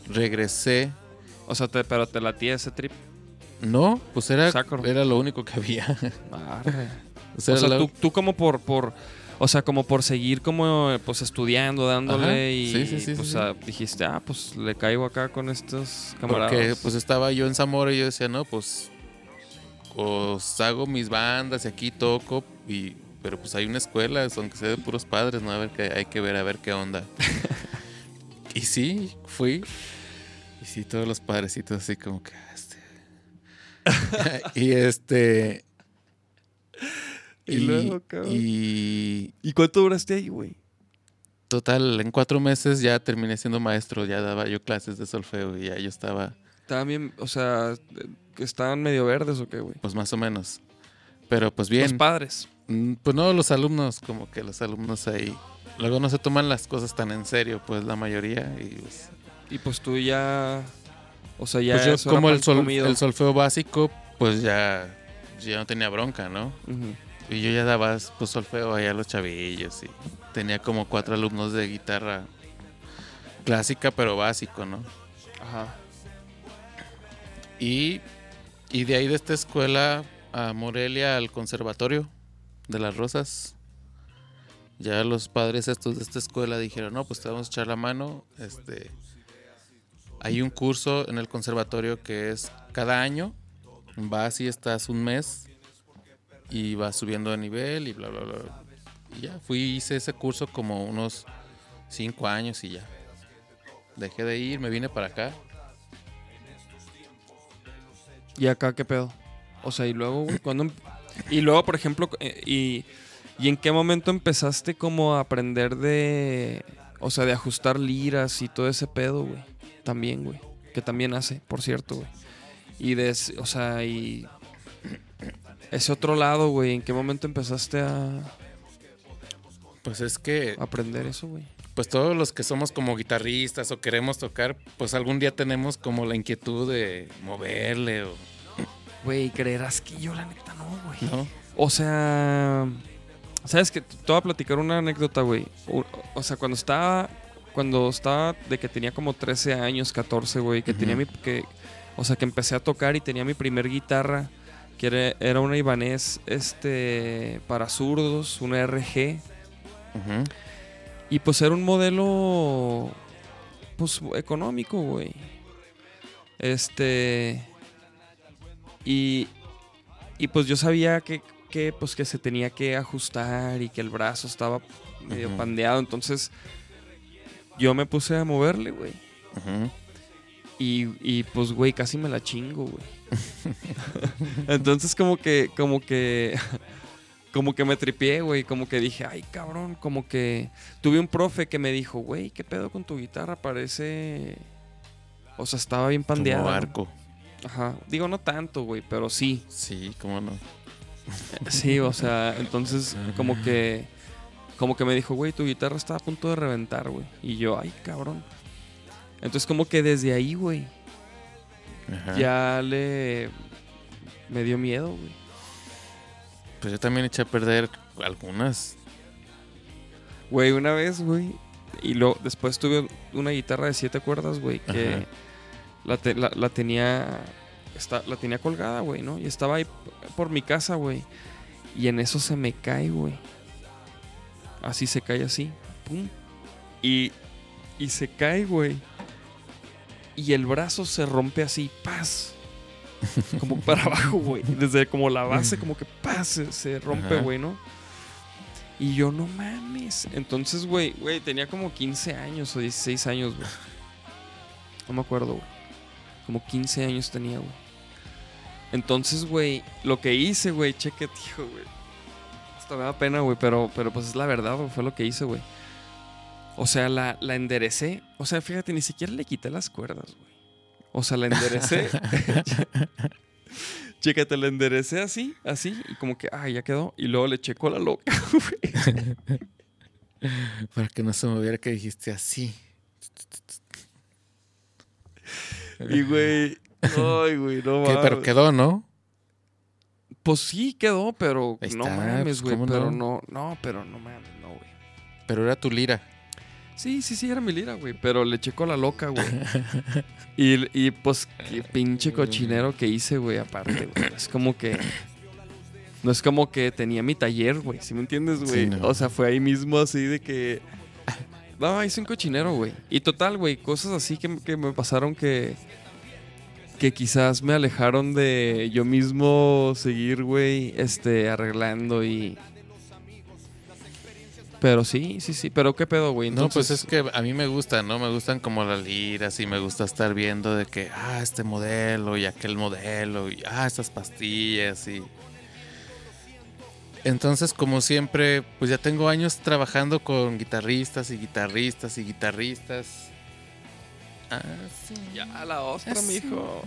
regresé. O sea, te, pero te latía ese trip. No, pues era, Sacro. era lo único que había. O sea, O sea, la- tú, tú como por, por, o sea, como por seguir como pues estudiando, dándole Ajá, y sí, sí, sí, pues ah, dijiste, ah, pues le caigo acá con estos camaradas. Porque pues estaba yo en Zamora y yo decía, no, pues os hago mis bandas y aquí toco, y, pero pues hay una escuela, aunque sea de puros padres, ¿no? A ver que hay que ver a ver qué onda. y sí, fui. Y sí, todos los padrecitos así como que... "Ah, este". y este... Y luego, cabrón. y ¿Y cuánto duraste ahí, güey? total, en cuatro meses ya terminé siendo maestro, ya daba yo clases de solfeo y ya yo estaba... Estaban bien, o sea, estaban medio verdes o qué, güey. Pues más o menos. Pero pues Los bien. padres. Mm, Pues no, los alumnos, como que los alumnos ahí. Luego no se toman las cosas tan en serio, pues la mayoría. Y pues, Y pues tú ya, o sea, ya pues yo como el, sol- solfeo básico, pues ya, ya no tenía bronca, ¿no? Ujú. Y yo ya daba pues solfeo allá a los chavillos y tenía como cuatro alumnos de guitarra clásica, pero básico, ¿no? Ajá. Y, y de ahí de esta escuela a Morelia al conservatorio de las Rosas. Ya los padres estos de esta escuela dijeron, no, pues te vamos a echar la mano. Este, hay un curso en el conservatorio que es cada año. Vas y estás un mes y vas subiendo de nivel y bla, bla, bla. Y ya, fui, hice ese curso como unos cinco años y ya. Dejé de ir, me vine para acá. ¿Y acá qué pedo? O sea, y luego, güey, ¿cuándo em- Y luego, por ejemplo, eh, y, ¿y en qué momento empezaste como a aprender de... O sea, de ajustar liras y todo ese pedo, güey? También, güey. Que también hace, por cierto, güey. Y de... O sea, y... Ese otro lado, güey, ¿en qué momento empezaste a Pues es que aprender eso, güey? pues todos los que somos como guitarristas o queremos tocar, pues algún día tenemos como la inquietud de moverle o Güey, creerás que yo la neta no, güey. no. O sea, sabes que te voy a platicar una anécdota, güey. O, o sea, cuando estaba cuando estaba de que tenía como 13 años, 14, güey, que tenía mi que o sea, que empecé a tocar y tenía mi primer guitarra que era, era una Ibanez este para zurdos, una RG Ujú. y pues era un modelo pues económico, güey. Este y y pues yo sabía que, que pues que se tenía que ajustar y que el brazo estaba medio pandeado, entonces yo me puse a moverle, güey. Y, y, pues, güey, casi me la chingo, güey. Entonces como que, como que, como que me tripié, güey. Como que dije, ay, cabrón, como que tuve un profe que me dijo, güey, ¿qué pedo con tu guitarra? Parece... O sea, estaba bien Como pandeada. arco. Ajá. Digo, no tanto, güey, pero sí. Sí, cómo no. Sí, o sea, entonces como que como que me dijo, güey, tu guitarra está a punto de reventar, güey. Y yo, ay, cabrón. Entonces como que desde ahí, güey, Ajá. ya le me dio miedo, güey. Pues yo también eché a perder algunas. Güey, una vez, güey, y lo después tuve una guitarra de siete cuerdas, güey, que. La, te- la- la tenía. está- la tenía colgada, güey, ¿no? Y estaba ahí por mi casa, güey. Y en eso se me cae, güey. Así se cae así. Pum. Y. Y se cae, güey. Y el brazo se rompe así, paz. Como para abajo, güey. Desde como la base, como que paz, se, se rompe, güey, ¿no? Y yo, no mames. Entonces, güey, güey, tenía como 15 años o 16 años, güey. No me acuerdo, güey. Como 15 años tenía, güey. Entonces, güey, lo que hice, güey, cheque, tío, güey. Esto me da pena, güey, pero, pero pues es la verdad, güey, fue lo que hice, güey. O sea, la, la enderecé. O sea, fíjate, ni siquiera le quité las cuerdas, güey. O sea, la enderecé. Chécate, la enderecé así, así, y como que, ah, ya quedó. Y luego le checó la loca, güey. Para que no se me viera que dijiste así. Y, güey, ay, güey, no Que- pero quedó, ¿no? Pues sí quedó, pero Ahí no está, mames, pues, güey. ¿cómo pero no? no? no, pero no mames, no, güey. Pero era tu lira. Sí, sí, sí, era mi lira, güey. Pero le checó la loca, güey. y, y pues, qué pinche cochinero que hice, güey, aparte, güey. Es como que. No es como que tenía mi taller, güey. ¿Sí me entiendes, güey? Sí, no. O sea, fue ahí mismo así de que. No, hice un cochinero, güey. Y total, güey, cosas así que, que me pasaron que. Que quizás me alejaron de yo mismo seguir, güey, este, arreglando y. Pero sí, sí, sí. Pero qué pedo, güey. No, pues es que a mí me gustan, ¿no? Me gustan como las liras y me gusta estar viendo de que, ah, este modelo y aquel modelo y, ah, estas pastillas y... Entonces, como siempre, pues ya tengo años trabajando con guitarristas y guitarristas y guitarristas. Ah, sí. Ya, la ostra, Eso. mijo.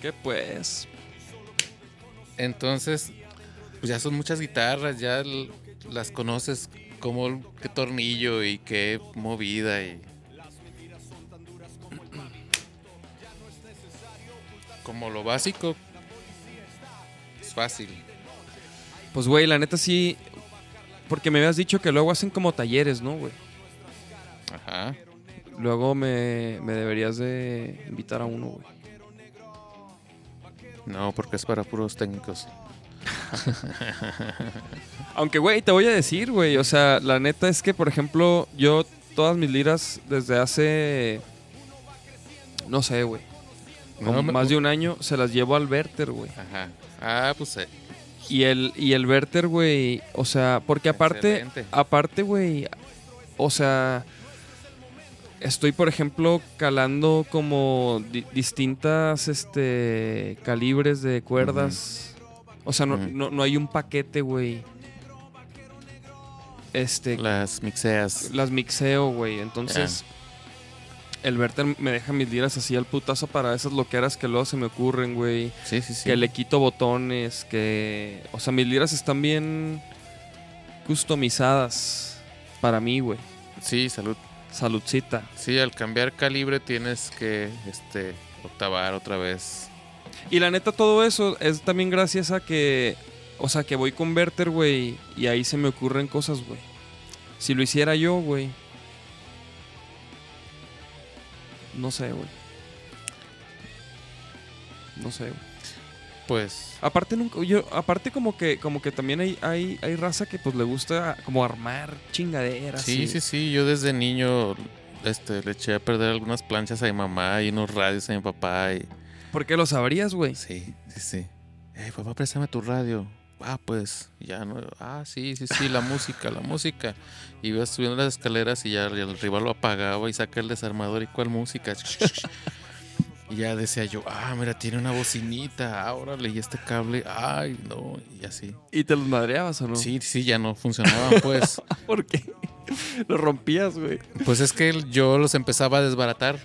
¿Qué pues? Entonces, pues ya son muchas guitarras, ya l- las conoces como qué tornillo y qué movida y como lo básico es fácil. Pues, güey, la neta sí. Porque me habías dicho que luego hacen como talleres, ¿no, güey? Ajá. Luego me, me deberías de invitar a uno, güey. No, porque es para puros técnicos. Aunque, güey, te voy a decir, güey. O sea, la neta es que, por ejemplo, yo todas mis liras desde hace. No sé, güey. No, me- más de un año se las llevo al Verter, güey. Ajá. Ah, pues eh, Y el, y el Verter, güey. O sea, porque aparte. Excelente. Aparte, güey. O sea. Estoy, por ejemplo, calando como di- distintas este calibres de cuerdas. O sea, no, no, no hay un paquete, güey. Este. las mixeas. las mixeo, güey. Entonces. El Verter me deja mis liras así al putazo para esas loqueras que luego se me ocurren, güey. Sí, sí, sí. Que le quito botones, que... O sea, mis liras están bien customizadas para mí, güey. Sí, salud. Saludcita. Sí, al cambiar calibre tienes que este octavar otra vez. Y la neta, todo eso es también gracias a que... O sea, que voy con Verter, güey, y ahí se me ocurren cosas, güey. Si lo hiciera yo, güey... No sé, güey. No sé, güey. Pues Aparte nunca, yo, aparte como que, como que también hay, hay, hay raza que pues le gusta como armar chingaderas. Sí, y- sí, sí. Yo desde niño este, le eché a perder algunas planchas a mi mamá y unos radios a mi papá. Y... ¿Por qué lo sabrías, güey? Sí, sí, sí. Hey, papá, préstame tu radio. Ah, pues, ya no. Ah, sí, sí, sí, la música, la música. Y iba subiendo las escaleras y ya el rival lo apagaba y saca el desarmador y cuál música. y ya decía yo, ah, mira, tiene una bocinita. Ahora leí este cable. Ay, no, y así. ¿Y te los madreabas o no? Sí, sí, ya no funcionaban, pues. ¿Por qué? Lo rompías, güey. Pues es que yo los empezaba a desbaratar.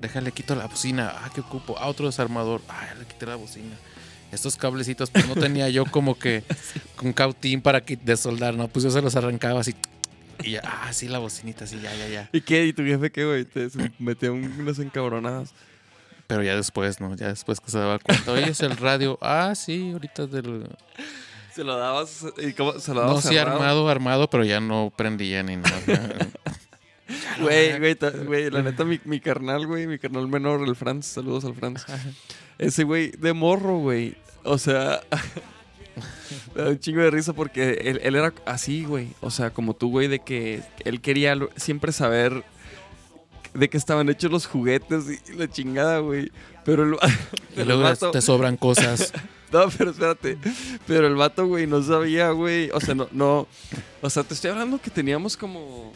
Déjale, quito la bocina. Ah, ¿qué ocupo? Ah, otro desarmador. Ah, ya le quité la bocina. Estos cablecitos, pues no tenía yo como que un cautín para que desoldar, ¿no? Pues yo se los arrancaba así. Y ya, ah, sí, la bocinita, sí, ya, ya, ya. ¿Y qué? ¿Y tu jefe qué, güey? Te metió un- unas encabronadas. Pero ya después, ¿no? Ya después que se daba cuenta. Oye, es el radio. Ah, sí, ahorita del. Se lo dabas. ¿Y cómo? Se lo No, dabas sí, cerrado? armado, armado, pero ya no prendía ni nada. Güey, güey, güey, la neta, mi, mi carnal, güey, mi carnal menor, el Franz, saludos al Franz. Ese güey de morro, güey. O sea, me da un chingo de risa porque él, él era así, güey. O sea, como tú, güey, de que él quería siempre saber de qué estaban hechos los juguetes y la chingada, güey. Pero el, Y luego vato, te sobran cosas. no, pero espérate. Pero el vato, güey, no sabía, güey. O sea, no, no. O sea, te estoy hablando que teníamos como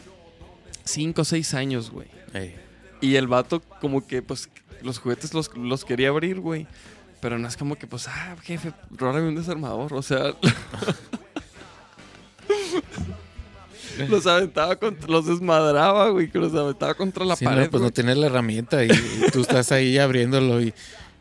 5 o 6 años, güey. Ey. Y el vato, como que, pues, los juguetes los, los quería abrir, güey. Pero no es como que, pues, ah, jefe, rólame un desarmador. O sea, los aventaba contra, los desmadraba, güey, que los aventaba contra la Sí, pared. no, pues no tienes la herramienta y, y tú estás ahí abriéndolo y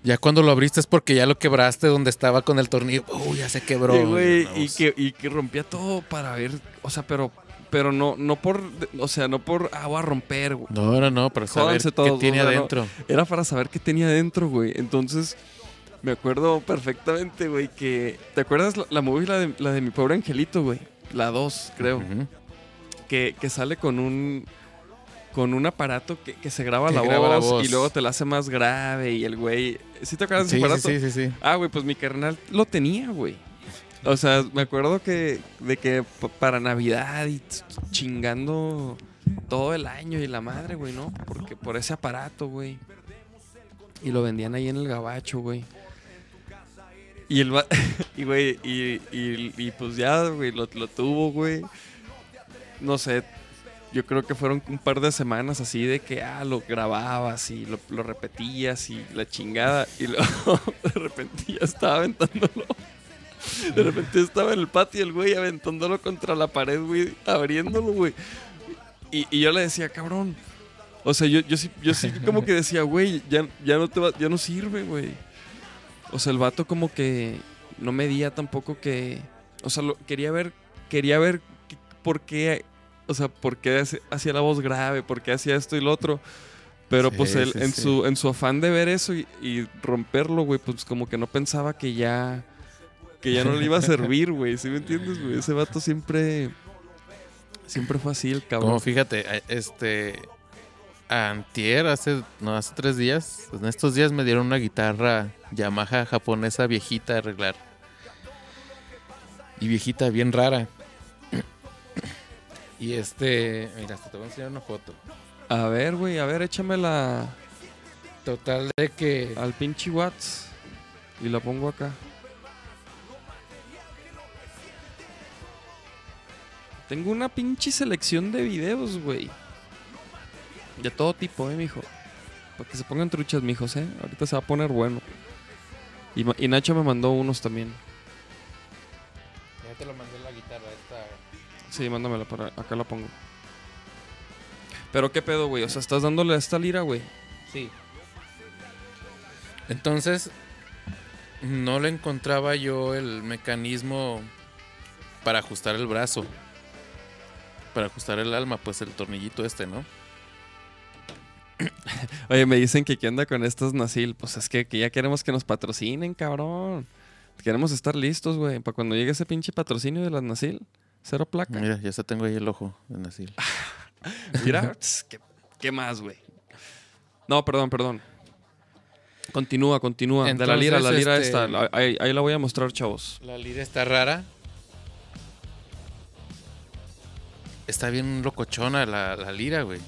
ya cuando lo abriste es porque ya lo quebraste donde estaba con el tornillo. Uy, ya se quebró. Sí, güey, y, que, y que rompía todo para ver, o sea, pero, pero no, no por, o sea, no por, ah, voy a romper, güey. No, no, no, para saber Jódanse qué todos, tiene o sea, no. adentro. Era para saber qué tenía dentro, güey. Entonces, me acuerdo perfectamente, güey, que, ¿te acuerdas la, la movie, la de, la de mi pobre angelito, güey? La 2, creo. Ujú. que, que sale con un con un aparato que, que se graba, Que la, graba la voz, voz. y luego te la hace más grave y el güey... ¿Sí te acuerdas de Sí, ese aparato? sí, sí, sí, sí. Ah, güey, pues mi carnal lo tenía, güey. O sea, me acuerdo que de que para Navidad y chingando todo el año y la madre, güey, ¿no? Porque por ese aparato, güey. Y lo vendían ahí en el gabacho, güey. Y el y güey, y, y- y pues ya, güey, lo, lo tuvo, güey. No sé, yo creo que fueron un par de semanas así de que, ah, lo grababas y lo, lo repetías y la chingada. Y luego de repente ya estaba aventándolo. De repente estaba en el patio el güey aventándolo contra la pared, güey, abriéndolo, güey. Y, y yo le decía, cabrón. O sea, yo, yo sí, yo sí como que decía, güey, ya, ya no te va, ya no sirve, güey. O sea, el vato como que no medía tampoco que. O sea, lo- quería ver. Quería ver por qué. O sea, por qué hacía la voz grave, por qué hacía esto y lo otro. Pero Sí, pues él, sí, en, sí. Su, en su afán de ver eso y, y romperlo, güey, pues como que no pensaba que ya. Que ya no le iba a servir, güey. ¿Sí me entiendes, güey? Ese vato siempre. Siempre fue así el cabrón. Como fíjate, eh, este. Antier, hace, no, hace tres días. En estos días me dieron una guitarra Yamaha japonesa viejita de arreglar. Y viejita, bien rara. Y este. Mira, hasta te voy a enseñar una foto. A ver, güey, a ver, échamela Total de que. al pinche Watts. Y la pongo acá. Tengo una pinche selección de videos, güey. De todo tipo, eh, mijo. Para que se pongan truchas, mijos, eh. Ahorita se va a poner bueno. Y, Nacho me mandó unos también. Ya te lo mandé la guitarra esta. Sí, mándamela para acá la pongo. Pero qué pedo, güey. O sea, estás dándole a esta lira, güey. Sí. Entonces, no le encontraba yo el mecanismo para ajustar el brazo. Para ajustar el alma, pues el tornillito este, ¿no? Oye, me dicen que qué anda con estas Nasil. Pues es que, que ya queremos que nos patrocinen, cabrón. Queremos estar listos, güey. Para cuando llegue ese pinche patrocinio de las Nasil. Cero placa. Mira, ya se tengo ahí el ojo de Nasil. Mira, ¿qué, qué más, güey? No, perdón, perdón. Continúa, continúa. de la lira, la lira este- esta. ahí, ahí la voy a mostrar, chavos. La lira está rara. Está bien locochona la, la lira, güey.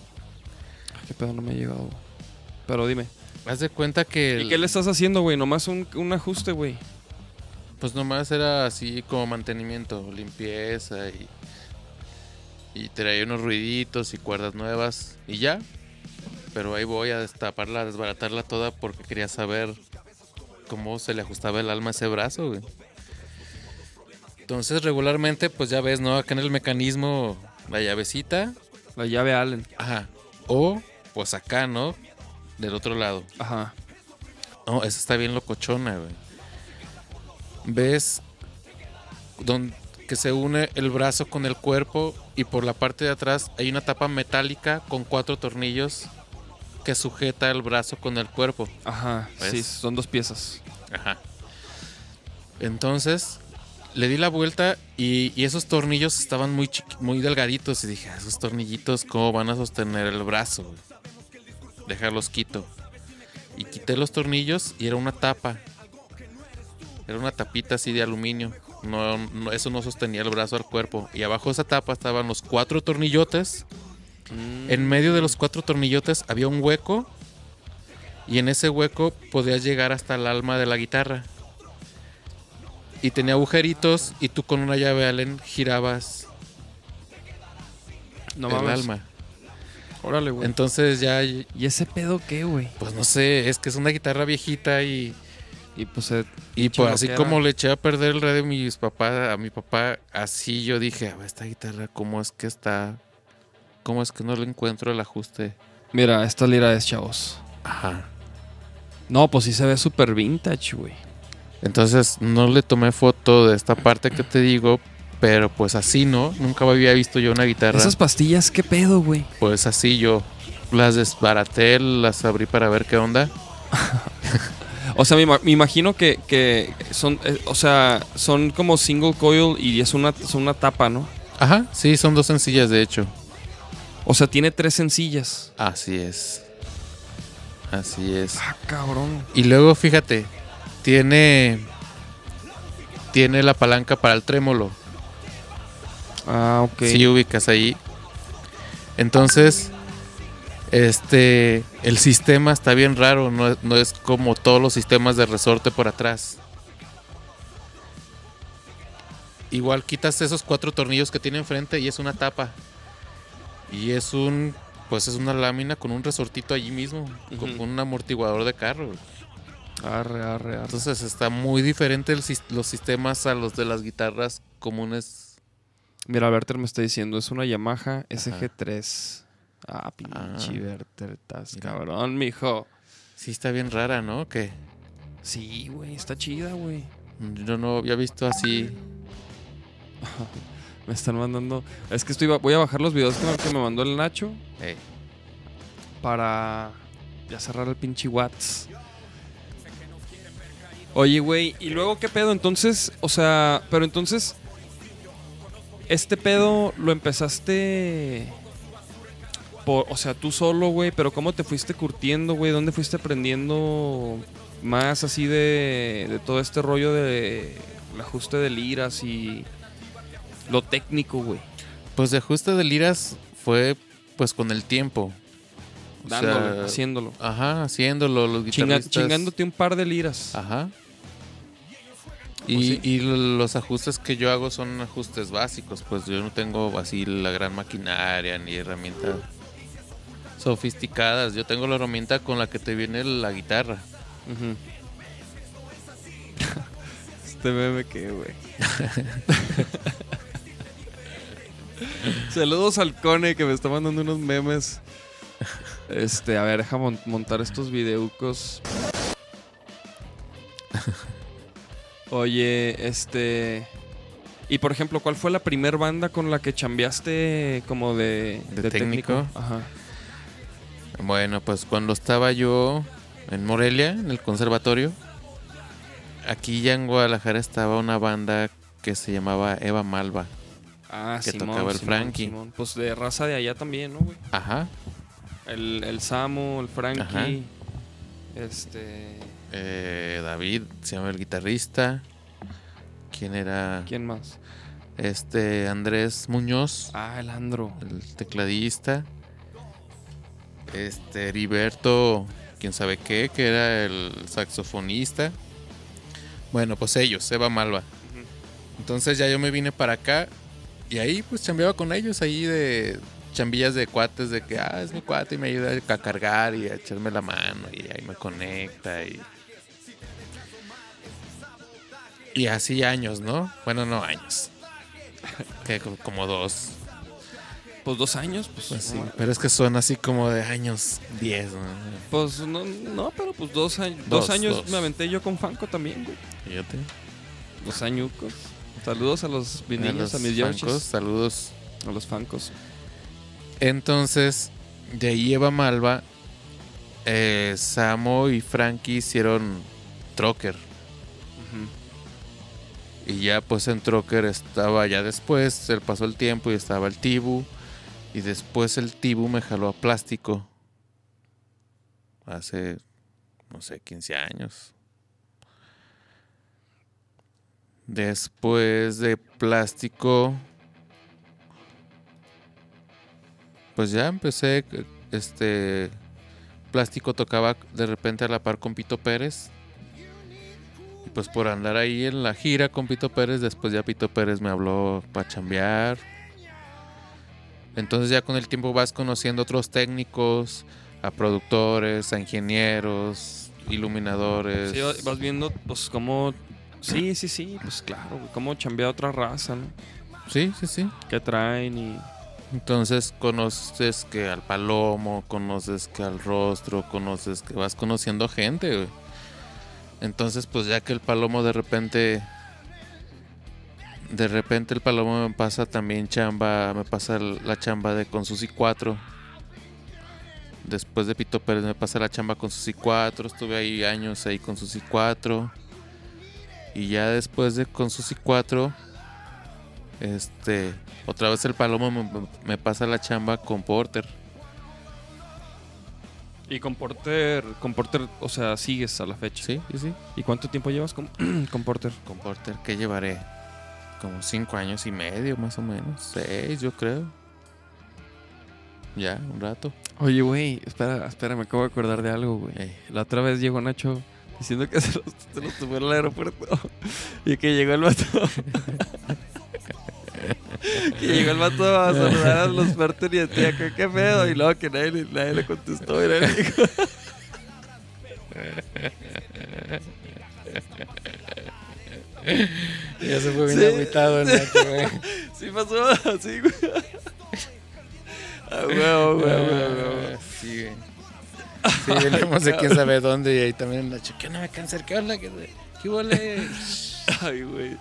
Ay, qué pedo, no me ha llegado. Pero dime. Haz de cuenta que... ¿Y el- qué le estás haciendo, güey? Nomás un, un ajuste, güey. Pues nomás era así como mantenimiento, limpieza y, y traía unos ruiditos y cuerdas nuevas y ya. Pero ahí voy a destaparla, a desbaratarla toda porque quería saber cómo se le ajustaba el alma a ese brazo, güey. Entonces regularmente, pues ya ves, ¿no? Acá en el mecanismo, la llavecita, La llave Allen. ajá. O pues acá, ¿no? Del otro lado. Ajá. No, esa está bien locochona, güey. Ves don- que se une el brazo con el cuerpo y por la parte de atrás hay una tapa metálica con cuatro tornillos que sujeta el brazo con el cuerpo. Ajá. ¿Ves? Sí, son dos piezas. Ajá. Entonces, le di la vuelta y, y esos tornillos estaban muy, muy delgaditos. Y dije, "Ah, esos tornillitos, ¿cómo van a sostener el brazo? güey? Dejarlos quito. Y quité los tornillos y era una tapa. Era una tapita así de aluminio. No, no- eso no sostenía el brazo al cuerpo. Y abajo de esa tapa estaban los cuatro tornillotes. En medio de los cuatro tornillotes había un hueco. Y en ese hueco podías llegar hasta el alma de la guitarra. Y tenía agujeritos. Y tú con una llave Allen girabas No el mames. alma. Órale, güey. Entonces ya, ¿Y ese pedo qué, güey? pues no sé, es que es una guitarra viejita y, Y pues eh, y pues así como le eché a perder el radio a mis papás, a mi papá, así yo dije, a ver, esta guitarra, ¿cómo es que está? ¿Cómo es que no le encuentro el ajuste? Mira, esta lira es, chavos. Ajá. No, pues sí se ve súper vintage, güey. Entonces no le tomé foto de esta parte que te digo, pero pues así no, nunca había visto yo una guitarra. Esas pastillas, ¿qué pedo, güey? Pues así yo las desbaraté, las abrí para ver qué onda. O sea, me, ima- me imagino que, que son, eh, o sea, son como single coil y es una, son una tapa, ¿no? Ajá, sí, son dos sencillas de hecho. O sea, tiene tres sencillas. Así es. Así es. Ah, cabrón. Y luego fíjate, tiene tiene la palanca para el trémolo. Ah, ok. Si ubicas ahí. Entonces, este el sistema está bien raro, no, es- no es como todos los sistemas de resorte por atrás. Igual quitas esos cuatro tornillos que tiene enfrente y es una tapa. Y es un pues es una lámina con un resortito allí mismo, como Ujú. un amortiguador de carro. Arre, arre, arre. Entonces está muy diferente el los sistemas a los de las guitarras comunes. Mira, Werther me está diciendo, es una Yamaha SG3. Ah, pinche Ah. Werther, estás cabrón, mijo. Sí está bien rara, ¿no? Que Sí, güey, está chida, güey. yo no había visto así. Me están mandando. Es que estoy, voy a bajar los videos que me, mandó el Nacho para ya cerrar el pinche Watts. Oye, güey, ¿y luego qué pedo? Entonces, o sea, pero entonces, este pedo lo empezaste por, o sea, tú solo, güey, pero ¿cómo te fuiste curtiendo, güey? ¿Dónde fuiste aprendiendo más así de, de todo este rollo de el ajuste de liras y lo técnico, güey? Pues de ajuste de liras fue pues con el tiempo. O Dándole, sea, haciéndolo. Ajá, haciéndolo los Chinga- guitarristas. chingándote un par de liras. Ajá. Y, sí. y los ajustes que yo hago son ajustes básicos, pues yo no tengo así la gran maquinaria ni herramientas sofisticadas. Yo tengo la herramienta con la que te viene la guitarra. Este meme que, güey. Saludos al Cone que me está mandando unos memes. Este, a ver, deja mon- montar estos videucos. Oye, este. Y por ejemplo, ¿cuál fue la primer banda con la que chambeaste como de, ¿De técnico? Ajá. Bueno, pues cuando estaba yo en Morelia, en el conservatorio, aquí ya en Guadalajara estaba una banda que se llamaba Eva Malva. Ah, Que Simón, tocaba el Simón, Frankie. Simón. Pues de raza de allá también, ¿no, güey? Ajá. El, el Samu, el Frankie. Ajá. Este. Eh, David, se llama el guitarrista. ¿Quién era? ¿Quién más? Este, Andrés Muñoz, Ah, el Andro. el tecladista. Este, Heriberto, quién sabe qué, que era el saxofonista. Bueno, pues ellos, Eva Malva. Entonces ya yo me vine para acá y ahí pues chambeaba con ellos ahí de chambillas de cuates de que, ah, es mi cuate y me ayuda a cargar y a echarme la mano y ahí me conecta y... Y así años, ¿no? Bueno, no años. Que co- como dos. Pues dos años, pues. Pues sí, no, pero es que son así como de años 10, ¿no? Pues no, no, pero pues dos años. Dos, Dos, años dos. me aventé yo con Fanco también, güey. Fíjate. Dos añucos. Saludos a los niños, a, los mis fancos, saludos. A los Fancos. Entonces, de ahí Eva Malva, eh, Samo y Frankie hicieron Trocker. Y ya pues en Trocker estaba ya después, él pasó el tiempo y estaba el Tibu. Y después el Tibu me jaló a plástico. Hace, no sé, 15 años. Después de plástico, pues ya empecé, este, plástico tocaba de repente a la par con Pito Pérez. Pues por andar ahí en la gira con Pito Pérez, después ya Pito Pérez me habló para chambear. Entonces ya con el tiempo vas conociendo otros técnicos, a productores, a ingenieros, iluminadores. Sí, vas viendo, pues, cómo. Sí, sí, sí, pues claro, cómo chambea otra raza, ¿no? Sí, sí, sí. Que traen y. Entonces conoces que al palomo, conoces que al rostro, conoces que vas conociendo gente, güey. Entonces, pues ya que el palomo de repente. De repente el palomo me pasa también chamba, me pasa la chamba de con Susi 4. Después de Pito Pérez me pasa la chamba con Susi 4. Estuve ahí años ahí con Susi 4. Y ya después de con Susi 4, este, otra vez el palomo me, me pasa la chamba con Porter. Y con Porter, con Porter, o sea, sigues a la fecha. Sí, sí, sí. ¿Y cuánto tiempo llevas con, con Porter? Con Porter, ¿qué llevaré? Como cinco años y medio, más o menos. Seis, yo creo. Ya, un rato. Oye, güey, espera, espera, me acabo de acordar de algo, güey. Ey. La otra vez llegó Nacho diciendo que se los, se los tuvo en el aeropuerto. y que llegó el vato. que llegó el vato a saludar a los Porter y decía, ¿qué, qué pedo? Y luego que nadie, le- nadie le contestó. Y nadie le dijo. Ya se fue bien agüitado el el güey. Sí pasó así, güey. Ah, huevo, güey, güey, güey. Sí, güey. Sí, venimos de quién sabe dónde y ahí también Nacho. ¿Qué no me cáncer? ¿Qué onda? ¿Qué, qué huele? Ay, güey.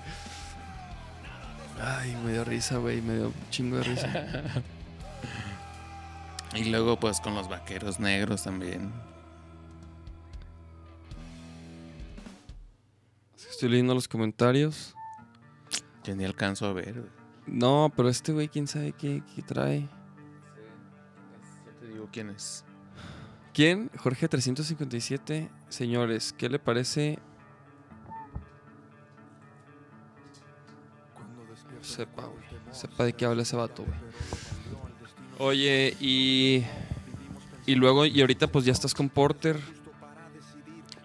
Ay, me dio risa, güey. Me dio un chingo de risa. Y luego pues con los vaqueros negros también. Estoy leyendo los comentarios. Yo ni alcanzo a ver. güey. No, pero este güey, quién sabe qué, qué trae. Ya te digo quién es. ¿Quién? Jorge 357. Señores, ¿qué le parece? Sepa. Sepa de qué habla ese vato, güey. Oye, y. Y luego, y ahorita pues ya estás con Porter.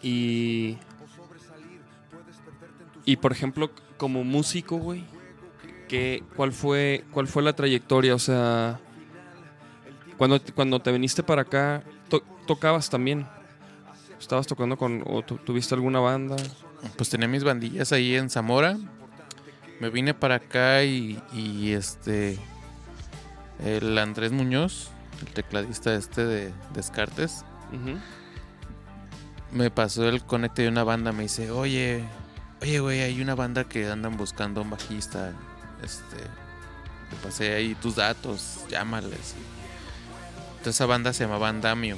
Y. Y por ejemplo, como músico, güey. ¿qué- cuál, fue, ¿Cuál fue la trayectoria? O sea. Cuando, cuando te viniste para acá, to- tocabas también. ¿Estabas tocando con. o tu- tuviste alguna banda? Pues tenía mis bandillas ahí en Zamora. Me vine para acá y, y este. El Andrés Muñoz, el tecladista este de Descartes, Ujú. me pasó el conecte de una banda. Me dice, oye, oye, güey, hay una banda que andan buscando un bajista. Este. Te pasé ahí tus datos, llámales. Entonces esa banda se llamaba Andamio.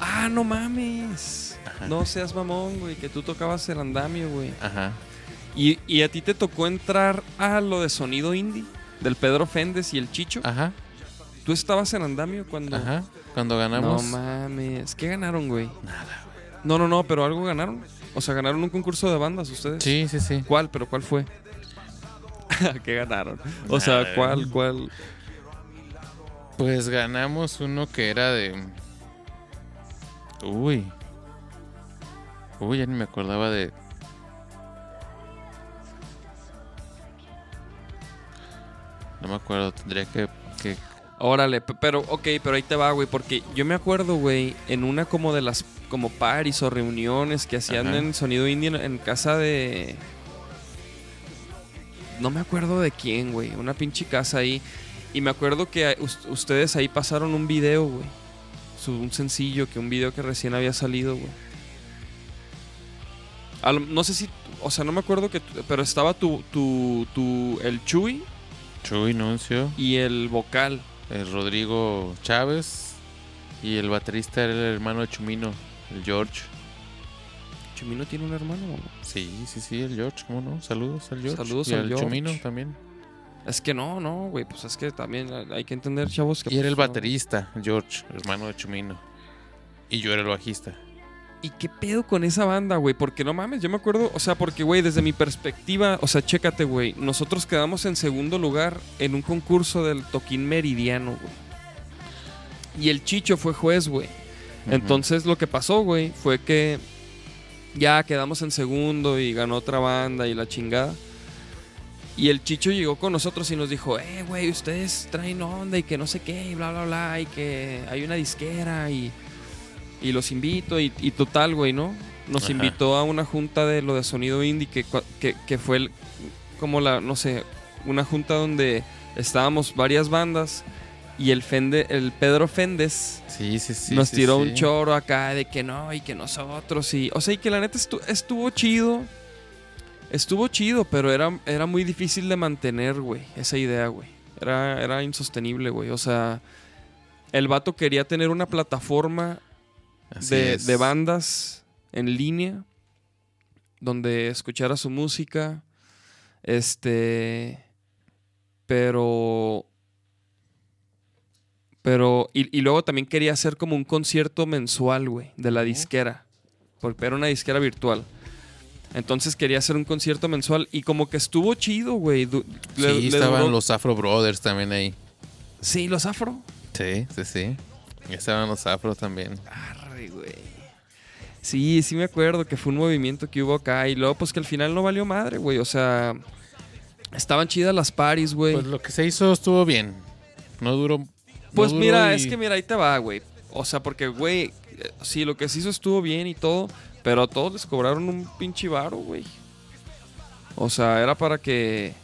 Ah, no mames. Ajá. No seas mamón, güey, que tú tocabas el andamio, güey. Ajá. ¿Y, y a ti te tocó entrar a lo de sonido indie? Del Pedro Féndez y el Chicho. Ajá. ¿Tú estabas en andamio cuando.? Ajá. Cuando No ganamos. mames. ¿Qué ganaron, güey? Nada, No, no, no, pero algo ganaron. O sea, ganaron un concurso de bandas ustedes. Sí, sí, sí. ¿Cuál? ¿Pero cuál fue? ¿Qué ganaron? O sea. ¿cuál, cuál? Pues ganamos uno que era de. Uy. Uy, ya ni me acordaba de. No me acuerdo, tendría que. que- Órale, pe- pero, ok, pero ahí te va, güey, porque yo me acuerdo, güey, en una como de las, como paris o reuniones que hacían Ajá. en Sonido Indie en, casa de... No me acuerdo de quién, güey, una pinche casa ahí. Y me acuerdo que ustedes ahí pasaron un video, güey. Un sencillo, que un video que recién había salido, güey. No sé si, o sea, no me acuerdo que, pero estaba tu, tu, tu, el Chuy Chuy Nuncio, y el vocal. el Rodrigo Chávez y el baterista era el hermano de Chumino, el George. Chumino tiene un hermano, ¿no? Sí, sí, sí, el George, ¿cómo no? Saludos al George. Saludos y al George. Chumino también. Es que no, no, güey. Pues es que también hay que entender, chavos. Que Y era el pues, baterista, George, hermano de Chumino. Y yo era el bajista. ¿Y qué pedo con esa banda, güey? Porque no mames, yo me acuerdo, o sea, porque, güey, desde mi perspectiva, o sea, chécate, güey. Nosotros quedamos en segundo lugar en un concurso del Toquín Meridiano, güey. Y el Chicho fue juez, güey. Entonces lo que pasó, güey, fue que ya quedamos en segundo y ganó otra banda y la chingada. Y el Chicho llegó con nosotros y nos dijo, eh, güey, ustedes traen onda y que no sé qué, y bla, bla, bla, y que hay una disquera y, y los invito y, y total, güey, ¿no? Nos Ajá. invitó a una junta de lo de sonido indie que, que, que fue el- como la, no sé, una junta donde estábamos varias bandas y el, Fende, el Pedro Féndez Sí, sí, sí. nos tiró un choro acá de que no y que nosotros y o sea y que la neta estu- estuvo chido estuvo chido pero era, era muy difícil de mantener güey esa idea güey era, era insostenible güey o sea el vato quería tener una plataforma de, bandas en línea donde escuchara su música este pero pero y, y luego también quería hacer como un concierto mensual güey de la disquera porque era una disquera virtual entonces quería hacer un concierto mensual y como que estuvo chido güey Du- Sí, le estaban duró- los Afro Brothers también ahí. sí los afro Sí, sí, sí. Estaban los Afro también. Güey. Sí, sí me acuerdo que fue un movimiento que hubo acá y luego pues que al final no valió madre, güey. O sea, estaban chidas las paris, güey. Pues Pues, lo que se hizo estuvo bien. No duró. no duró mira, y- es que mira, ahí te va, güey. O sea, porque, güey, eh, sí, lo que se hizo estuvo bien y todo, pero a todos les cobraron un pinche varo, güey. O sea, era para que...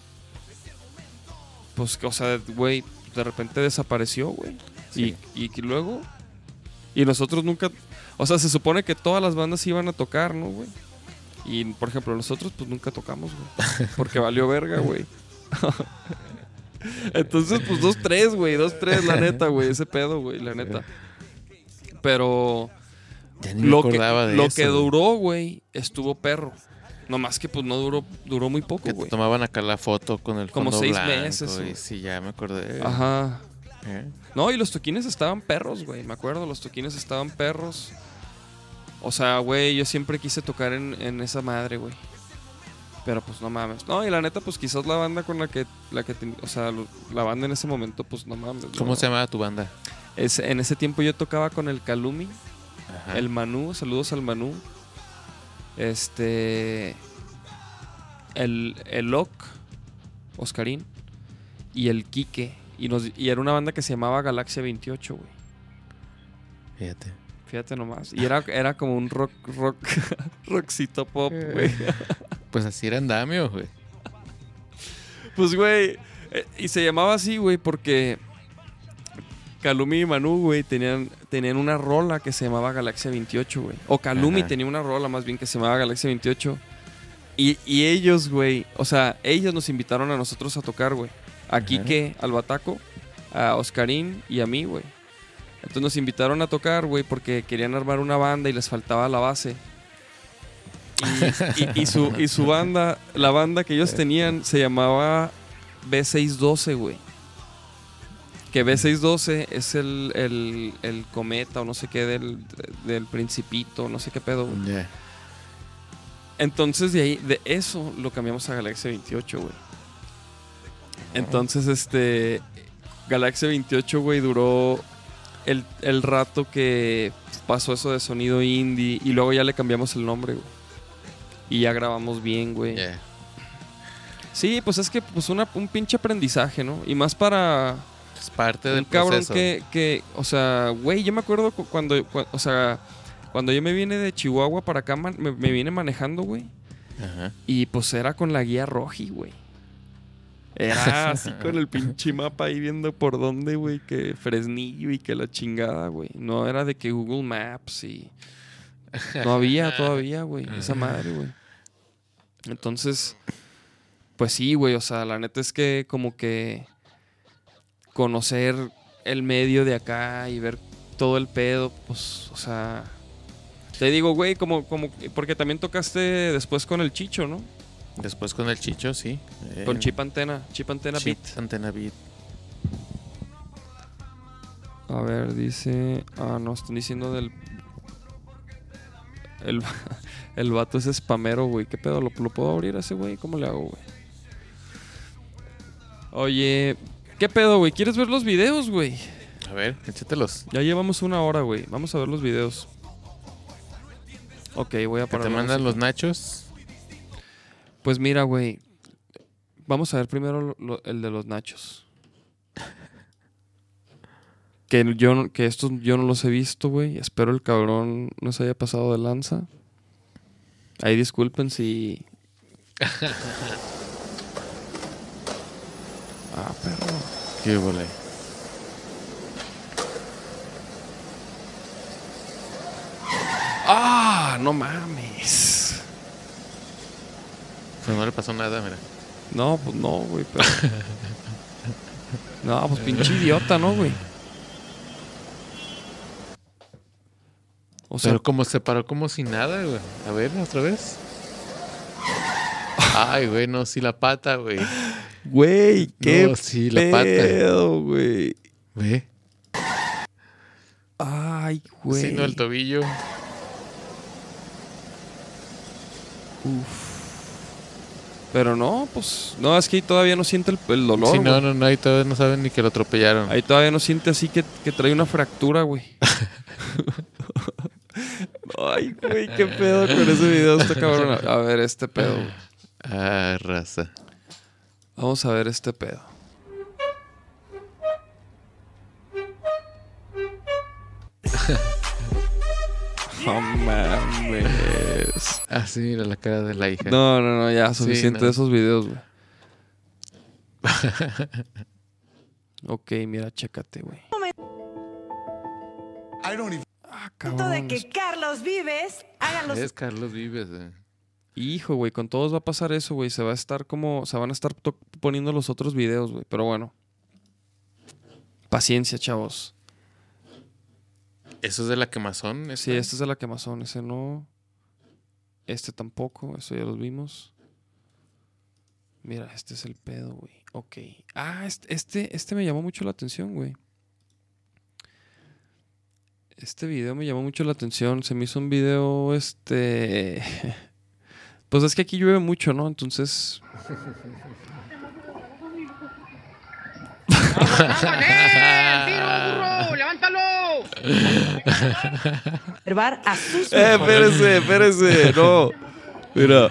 Pues, o sea, güey, de repente desapareció, güey. Sí. Y, y luego... Y nosotros nunca... O sea, se supone que todas las bandas iban a tocar, ¿no, güey? Y, por ejemplo, nosotros pues nunca tocamos, güey. Porque valió verga, güey. Entonces, pues dos, tres, güey. Dos, tres, la neta, güey. Ese pedo, güey, la neta. Pero Ya ni me lo que, acordaba de lo eso, que güey. duró, güey, estuvo perro. Nomás que pues no duró, duró muy poco, Que te güey. tomaban acá la foto con el Como fondo seis blanco meses, güey. sí, ya me acordé. Ajá. ¿Eh? No, y los toquines estaban perros, güey. Me acuerdo, los toquines estaban perros. O sea, güey, yo siempre quise tocar en, en esa madre, güey. Pero pues no mames. No, y la neta, pues quizás la banda con la que, la que ten- o sea, lo- la banda en ese momento, pues no mames. ¿Cómo no. se llamaba tu banda? Es- en ese tiempo yo tocaba con el Calumi, Ajá. el Manú, saludos al Manú. Este. El, el Loc, Oscarín. Y el Quique. Y, nos, y era una banda que se llamaba Galaxia 28, güey. Fíjate. Fíjate nomás. Y era, era como un rock, rock, rockcito pop, güey. Pues así era Andamio, güey. Pues, güey. eh, y se llamaba así, güey, porque Calumi y Manu, güey, tenían, tenían una rola que se llamaba Galaxia 28, güey. O Calumi Ajá. tenía una rola más bien que se llamaba Galaxia 28. Y, y ellos, güey, o sea, ellos nos invitaron a nosotros a tocar, güey. A. Quique, al Bataco, a Oscarín y a mí, güey. Entonces nos invitaron a tocar, güey, porque querían armar una banda y les faltaba la base. Y, y- y su, y su banda, la banda que ellos tenían se llamaba B612, güey. Que B612 es el, el, el cometa o no sé qué del, del principito, no sé qué pedo. güey. Entonces de ahí, de eso lo cambiamos a Galaxia 28, güey. Entonces, este. Galaxia 28, güey, duró el, el rato que pasó eso de sonido indie. Y luego ya le cambiamos el nombre, güey. Y ya grabamos bien, güey. Sí, pues es que pues una- un pinche aprendizaje, ¿no? Y más para Es parte un del cabrón proceso. que, que, o sea, güey, yo me acuerdo cu- cuando, cu- o sea, cuando yo me vine de Chihuahua para acá, me, me vine manejando, güey. Ajá. Y pues era con la guía roji, güey. Era así con el pinche mapa ahí viendo por dónde, güey, que Fresnillo y que la chingada, güey. No era de que Google Maps y... No había todavía, güey, esa madre, güey. Entonces, pues sí, güey, o sea, la neta es que como que conocer el medio de acá y ver todo el pedo, pues, o sea, Te digo, güey, como, como, porque también tocaste después con el Chicho, ¿no? Después con el Chicho, sí. Con Eh, Chip Antena, Chip Antena Chip Beat. Antena Beat. A ver, dice. Ah, no, están diciendo del. El, el vato es spamero, güey. ¿Qué pedo? ¿Lo, lo puedo abrir a ese güey? ¿Cómo le hago, güey? Oye, ¿qué pedo, güey? ¿Quieres ver los videos, güey? A ver, échatelos. Ya llevamos una hora, güey. Vamos a ver los videos. Ok, voy a parar. te mandan los nachos. Pues mira, güey. Vamos a ver primero lo- lo- el de los nachos. Que yo no- que estos yo no los he visto, güey. Espero el cabrón no se haya pasado de lanza. Ahí disculpen si. ah, perro. Qué volé. Ah, no mames. Pues no le pasó nada, mira. No, pues no, güey, pero. No, pues pinche idiota, ¿no, güey? O sea, Pero como se paró como si nada, güey. A ver, otra vez. Ay, güey, no, sí la pata, güey. güey, qué No, sí, la pata. pedo, güey. Ve. Ay, güey. Sí, no, el tobillo. Pero no, pues. No, es que ahí todavía no siente el, el dolor. Sí, no, güey. no, no, ahí todavía no saben ni que lo atropellaron. Ahí todavía no siente así que, que trae una fractura, güey. Ay, güey, qué pedo con ese video, este cabrón. A ver, este pedo, güey. Ah, raza. Vamos a ver este pedo. No mames. Ah, sí, mira la cara de la hija. No, no, no, ya, suficiente no. de esos videos, güey. ok, mira, chécate, güey. Ah, cabrón. de que Carlos Vives haga los Es Carlos Vives, eh. Hijo, güey, con todos va a pasar eso, güey. Se va a estar como. Se van a estar poniendo los otros videos, güey. Pero bueno. Paciencia, chavos. ¿Eso es de la quemazón? Sí, este es de la quemazón. Ese no. Este tampoco. Eso ya los vimos. Mira, este es el pedo, güey. Ok. Ah, este, este, este me llamó mucho la atención, güey. Este video me llamó mucho la atención. Se me hizo un video, este... Pues es que aquí llueve mucho, ¿no? Entonces... observar a sus ¡Eh, espérese, espérese! No. Mira.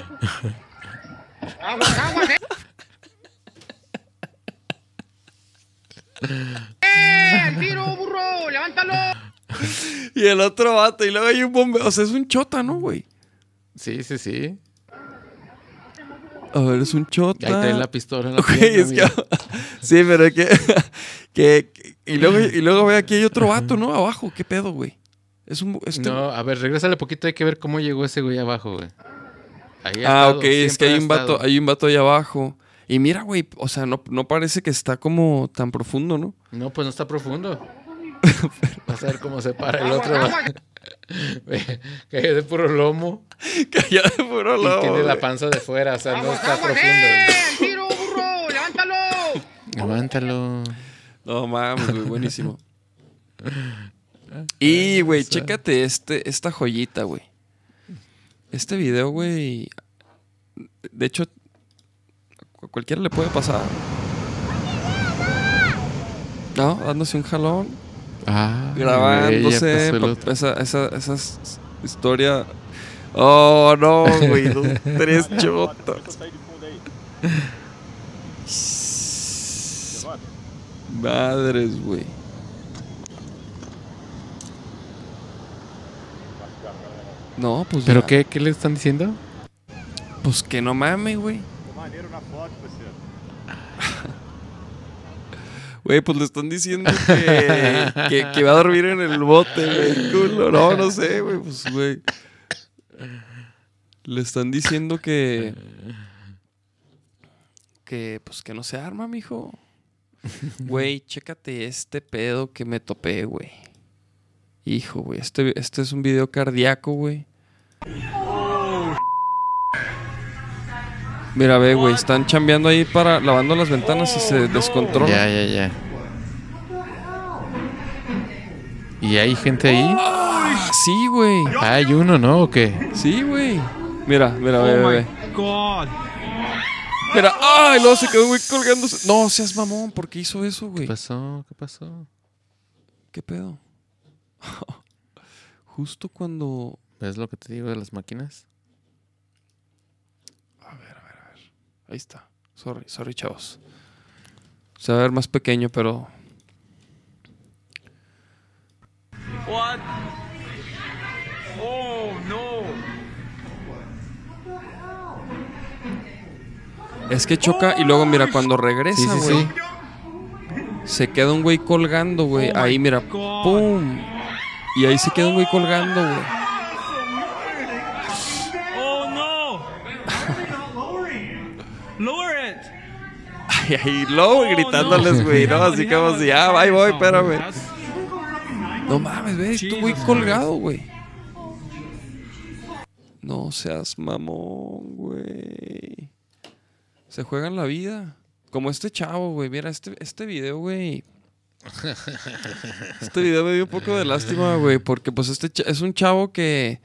Y el otro vato, y luego hay un bombeo. O sea, es un chota, ¿no, güey? Sí, sí, sí. A ver, es un Ahí chota. trae la pistola en la Güey, pierna, es que... sí, pero que, que- y, luego, y luego ve aquí hay otro vato, ¿no? Abajo. ¿Qué pedo, güey? Es un... Este... No, a ver, regrésale poquito, hay que ver cómo llegó ese güey abajo, güey. Ahí ah, estado, ok. Es que hay ha un vato, hay un vato ahí abajo. Y mira, güey, o sea, no, no parece que está como tan profundo, ¿no? No, pues no está profundo. Vas a ver cómo se para el otro. es de puro lomo ya de puro y lado, tiene la panza de fuera, o sea, no está profundo. Levántalo. No mames, güey, buenísimo. Y, güey, chécate este, esta joyita, güey. Este video, güey. De hecho, a cualquiera le puede pasar. No, dándose un jalón, Ah, grabándose. esa, esa, esa historia. Oh, no, güey. dos- tres chotas. Madres, güey. No, pues. ¿Pero ya. qué, qué le están diciendo? Pues que no mames, güey. Güey, pues le están diciendo que, que, que va a dormir en el bote, güey. Culo. No, no sé, güey. Pues, güey. Le están diciendo que. Que, pues, que no se arma, mijo. Güey, chécate este pedo que me topé, güey. Hijo, güey. Este, este es un video cardíaco, güey. Mira, ve, güey. Están chambeando ahí para lavando las ventanas y se descontrola. Ya, ya, ya. ¿Y hay gente ahí? Ah, sí, güey. Hay uno, ¿no? ¿O qué? Sí, güey. Mira, mira, ve, Oh ve, my ve. god. ¡Ay! Luego se quedó, güey, colgándose. No, seas mamón. ¿Por qué hizo eso, güey? ¿Qué pasó? ¿Qué pasó? ¿Qué pedo? Justo cuando. ¿Ves lo que te digo de las máquinas? Ahí está. Sorry, sorry, chavos. Se va a ver más pequeño, pero. What? Oh no. Es que choca y luego, mira, cuando regresa, Sí, sí, güey. sí. Se queda un güey colgando, güey. Oh ahí, mira, God. ¡pum! Y ahí se queda un güey colgando, güey. Oh no. Lower it. Ay, ahí, luego Oh, gritándoles, güey, ¿no? Así como si, ah, ahí voy, espérame. No mames, ve, tu güey colgado, güey. No seas mamón, güey. Se juegan la vida. Como este chavo, güey. Mira, este, este video, güey. Este video me dio un poco de lástima, güey. Porque pues este es un chavo que...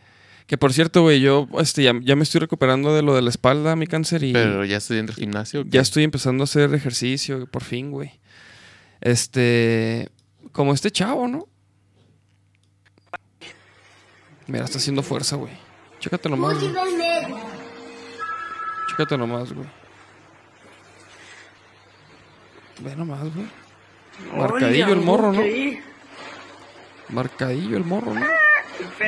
Que por cierto, güey, yo este, ya, ya me estoy recuperando de lo de la espalda, mi cáncer. Y Pero ya estoy dentro del gimnasio. ya estoy empezando a hacer ejercicio, por fin, güey. Este... Como este chavo, ¿no? Mira, está haciendo fuerza, güey. Chécate nomás, güey. Chécate nomás, güey. Ve nomás, güey. Marcadillo el morro, ¿no? Marcadillo el morro, ¿no?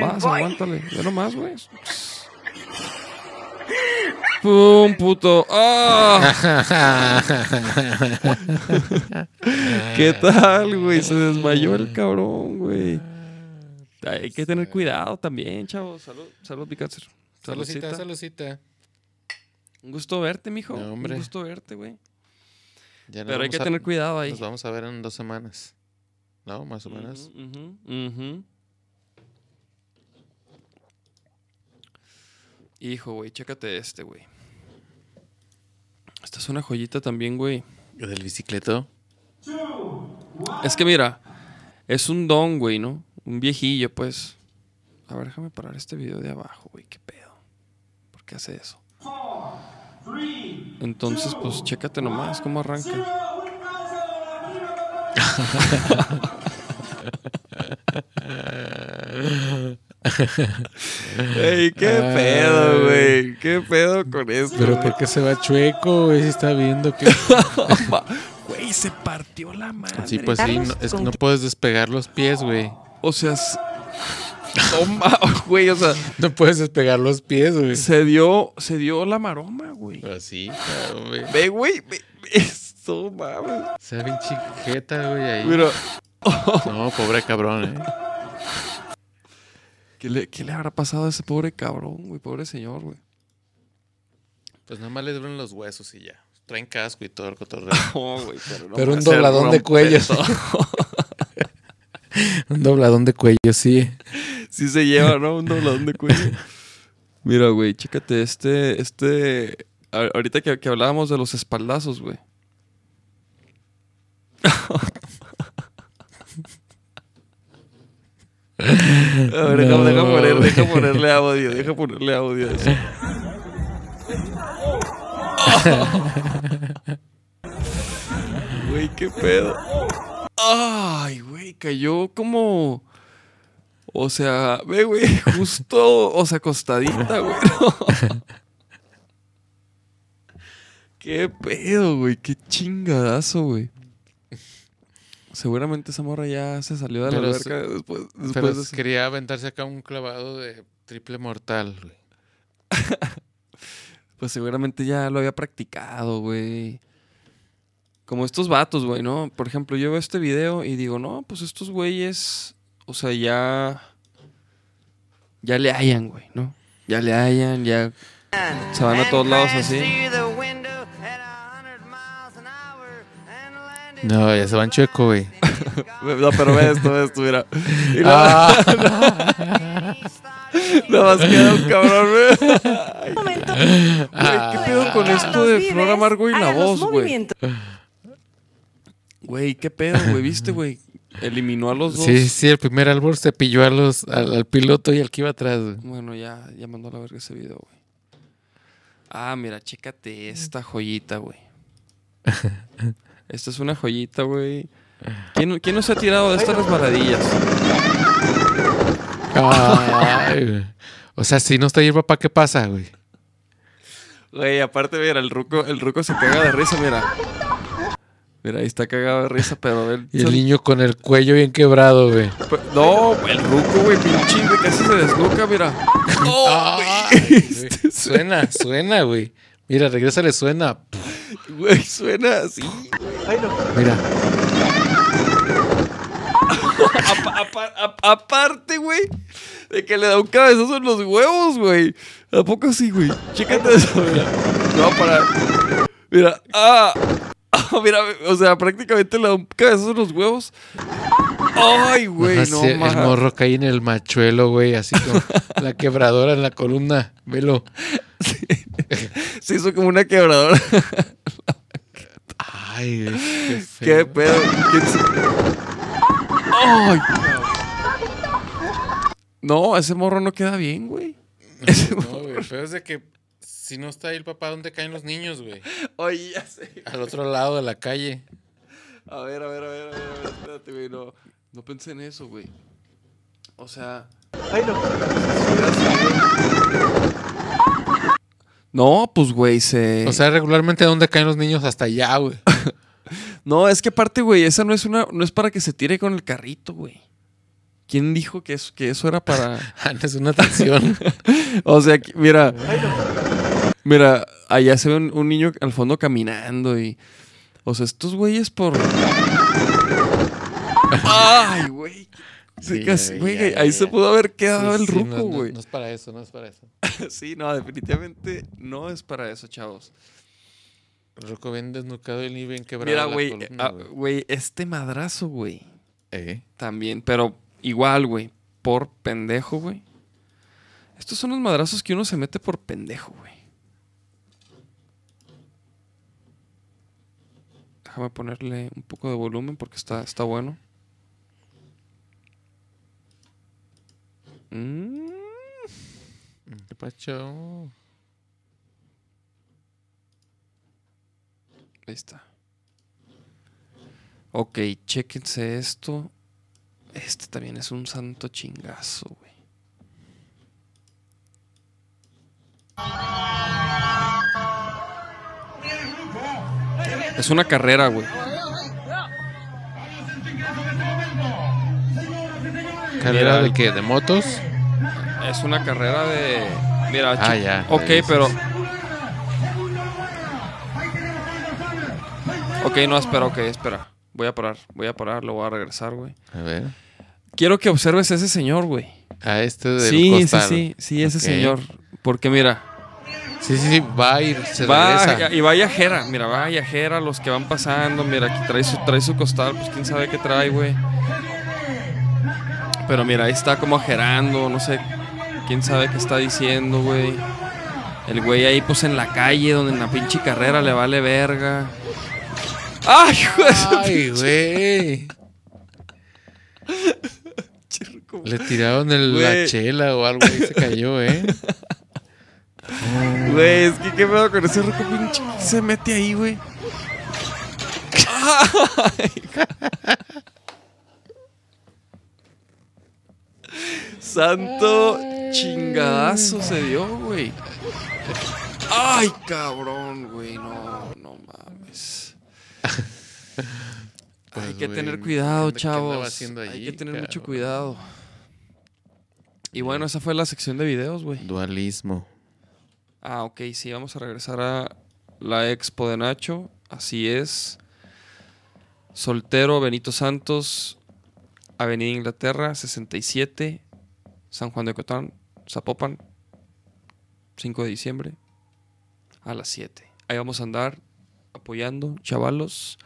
Vas, aguántale. Ve nomás, güey. ¡Pum, puto! ¡Ah! ¿Qué tal, güey? Se desmayó el cabrón, güey. Hay que tener cuidado también, chavos. Salud, salud, mi cáncer. Saludcita, Saludcita. Un gusto verte, mijo. No, hombre. Un gusto verte, güey. Ya Pero hay que a- tener cuidado ahí. Nos vamos a ver en dos semanas. ¿No? Más o menos. Hijo, güey, chécate este, güey. Esta es una joyita también, güey. Del bicicleto. Es que mira, es un don, güey, ¿no? Un viejillo, pues. A ver, déjame parar este video de abajo, güey. ¿Qué pedo? ¿Por qué hace eso? Entonces, pues, chécate nomás cómo arranca. Ey, qué pedo, güey. ¿Qué pedo con esto? Pero ¿por qué se va chueco, güey? Si está viendo que... Güey, se partió la madre. Sí, pues sí. no- es que no puedes despegar los pies, güey. O sea, toma, güey, o sea, No puedes despegar los pies, güey. se dio, se dio la maroma, güey. Así, claro, güey. Ve, güey, ve, esto, mames. Se ve bien chiqueta, güey, ahí. Mira, No, pobre cabrón, eh. ¿qué le, qué le habrá pasado a ese pobre cabrón, güey? Pobre señor, güey. Pues nada más le duelen los huesos y ya. Traen casco y todo el cotorreo. No, güey, pero no Pero un dobladón de cuello. Un dobladón de cuello, sí. sí se lleva, ¿no? Un dobladón de cuello. Mira, güey, chécate este, este... Ahorita que, que hablábamos de los espaldazos, güey. A ver, No, deja poner- deja ponerle audio, deja ponerle audio a eso. Güey, qué pedo. Ay, güey, cayó como. O sea, ve, güey, justo, o sea, acostadita, güey. ¿no? Qué pedo, güey, qué chingadazo, güey. Seguramente esa morra ya se salió de la alberca después, después Pero de quería aventarse acá un clavado de triple mortal, güey. Pues seguramente ya lo había practicado, güey. Como estos vatos, güey, ¿no? Por ejemplo, yo veo este video y digo, no, pues estos güeyes, o sea, ya. Ya le hallan, güey, ¿no? Ya le hallan, ya. Se van a todos lados así. No, ya se van chueco, güey. No, pero ve esto, ve esto, mira. Y nada, Ah, nada más queda un cabrón, güey. Ay, ¿Qué pedo con esto de Flor Amargo y la voz, güey? Güey, ¿qué pedo, güey? ¿Viste, güey? Eliminó a los dos. sí, sí, el primer árbol se pilló a los, al, al piloto y al que iba atrás, güey. Bueno, ya, ya mandó a la verga ese video, güey. Ah, mira, chécate esta joyita, güey. Esta es una joyita, güey. ¿Quién, quién no se ha tirado de estas resbaladillas? Ay, güey. O sea, si no está ahí el papá, ¿qué pasa, güey? Güey, aparte, mira, el ruco, el ruco se caga de risa, mira. Mira, ahí está cagado de risa, pero él... Y el niño con el cuello bien quebrado, güey. No, el ruco, güey, pinche, güey, casi se desnuca, mira. ¡Oh, Ay, güey! güey. Suena, suena, güey. Mira, regresa, le suena. Güey, suena así. Mira. Apa- apa- ap- aparte, güey, de que le da un cabezazo en los huevos, güey. ¿A poco sí, güey? Chécate eso, mira. No, para. Mira, ah. Mira, o sea, prácticamente le da un cabezazo en los huevos. Ay, güey, no sí, el morro cae en el machuelo, güey, así como la quebradora en la columna. Velo. Se hizo como una quebradora. Ay, qué feo. ¿Qué pedo? ¿Quién se- Ay. No, ese morro no queda bien, güey. No, güey, pero es de que si no está ahí el papá, ¿dónde caen los niños, güey? Oye, ya sé. Al otro lado de la calle. A ver, a ver, a ver, a ver, a ver, espérate, güey, no, no pensé en eso, güey. O sea... No, pues, güey, se... O sea, regularmente, ¿dónde caen los niños? Hasta allá, güey. no, es que aparte, güey, esa no es una... No es para que se tire con el carrito, güey. ¿Quién dijo que eso, que eso era para...? Ah, no, es una atracción. O sea, que- mira... Mira, allá se ve un, un niño al fondo caminando y... O sea, estos güeyes por... ¡Ay, güey! Sí, casi- ya, güey, ya, ahí ya, se pudo haber quedado Sí, el sí, ruco, no, no, güey. No, es para eso, no es para eso. Sí, no, definitivamente no es para eso, chavos. Ruco bien desnucado y ni bien quebrado. Mira, güey, ah, güey. güey, este madrazo, güey, Eh. también, pero igual, güey, por pendejo, güey. Estos son los madrazos que uno se mete por pendejo, güey. Déjame ponerle un poco de volumen porque está, está bueno. Mm. ¿Qué pacho? Ahí está. Ok, chéquense esto. Este también es un santo chingazo, güey. Es una carrera, güey. ¿Carrera Mira. de qué? ¿De motos? Es una carrera de. Mira, Ah, ya, Ok, pero. Ok, no, espera, ok, espera. Voy a parar, voy a parar, lo voy a regresar, güey. A ver. Quiero que observes a ese señor, güey. A este del Sí, costal. sí, sí, sí, ese señor. Porque mira, Sí, sí, sí, va a ir, se va regresa. y va yajera, mira, va yajera, los que van pasando, mira, aquí trae su, trae su costal, pues quién sabe qué trae, güey. Pero mira, ahí está como ajerando, no sé, quién sabe qué está diciendo, güey. El güey ahí, pues en la calle, donde en la pinche carrera le vale verga. ¡Ay, Ay, güey. Le tiraron el, la chela o algo y se cayó, ¿eh? Güey, es que qué pedo con ese rico pinche que se mete ahí, güey. Santo chingadazo se dio, güey. Ay, cabrón, güey. No, no mames. Hay Pues, que güey, tener ¿qué cuidado, chavos. Hay que tener mucho cuidado. Y bueno, esa fue la sección de videos, güey. Dualismo. Ah, ok, sí, vamos a regresar a la expo de Nacho. Así es. Soltero Benito Santos, Avenida Inglaterra, 67, San Juan de Cotán, Zapopan, 5 de diciembre, a las 7. Ahí vamos a andar apoyando, chavalos.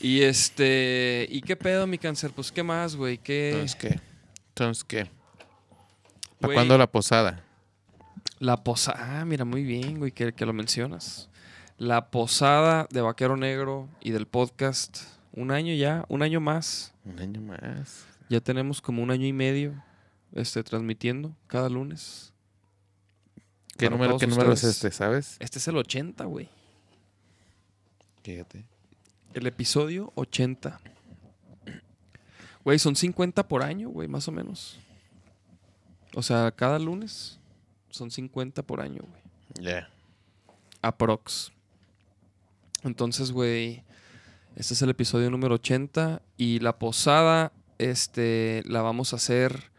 Y este. ¿Y qué pedo, mi cáncer? Pues, ¿qué más, güey? ¿Qué. Entonces, ¿qué? Entonces, ¿qué? ¿Para Güey, cuándo la posada? La posada. Ah, mira, muy bien, güey, que, que lo mencionas. La posada de Vaquero Negro y del podcast. Un año ya, un año más. Un año más. Ya tenemos como un año y medio este, transmitiendo cada lunes. ¿Qué Para número, qué número es este, sabes? Este es el 80, güey. Fíjate. El episodio 80. Güey, son 50 por año, güey, más o menos. O sea, cada lunes son 50 por año, güey. Ya. Aprox. Entonces, güey, este es el episodio número 80 y la posada, este, la vamos a hacer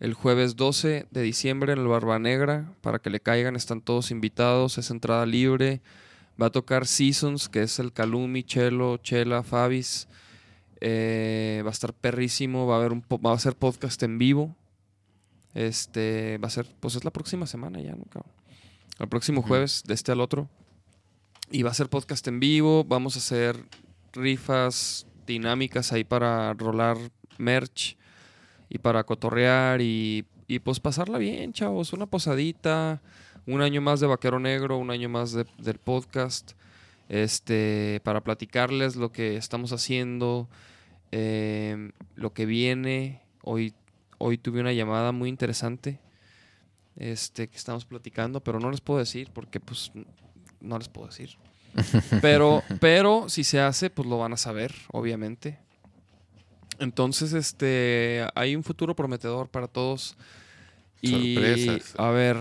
el jueves 12 de diciembre en el Barba Negra para que le caigan, están todos invitados, es entrada libre. Va a tocar Seasons, que es el Calumi, Chelo, Chela, Fabis. Eh, va a estar perrísimo, va a haber un po- va a ser podcast en vivo. Este, va a ser, pues es la próxima semana ya, ¿no, cabrón? El próximo jueves, de este al otro. Y va a ser podcast en vivo. Vamos a hacer rifas dinámicas ahí para rolar merch y para cotorrear y, y pues pasarla bien, chavos. Una posadita, un año más de Vaquero Negro, un año más de- del podcast. Este, para platicarles lo que estamos haciendo, eh, lo que viene. Hoy, hoy tuve una llamada muy interesante este, que estamos platicando, pero no les puedo decir porque pues no les puedo decir. Pero, pero si se hace, pues lo van a saber, obviamente. Entonces, este, hay un futuro prometedor para todos. Y Sorpresas. a ver,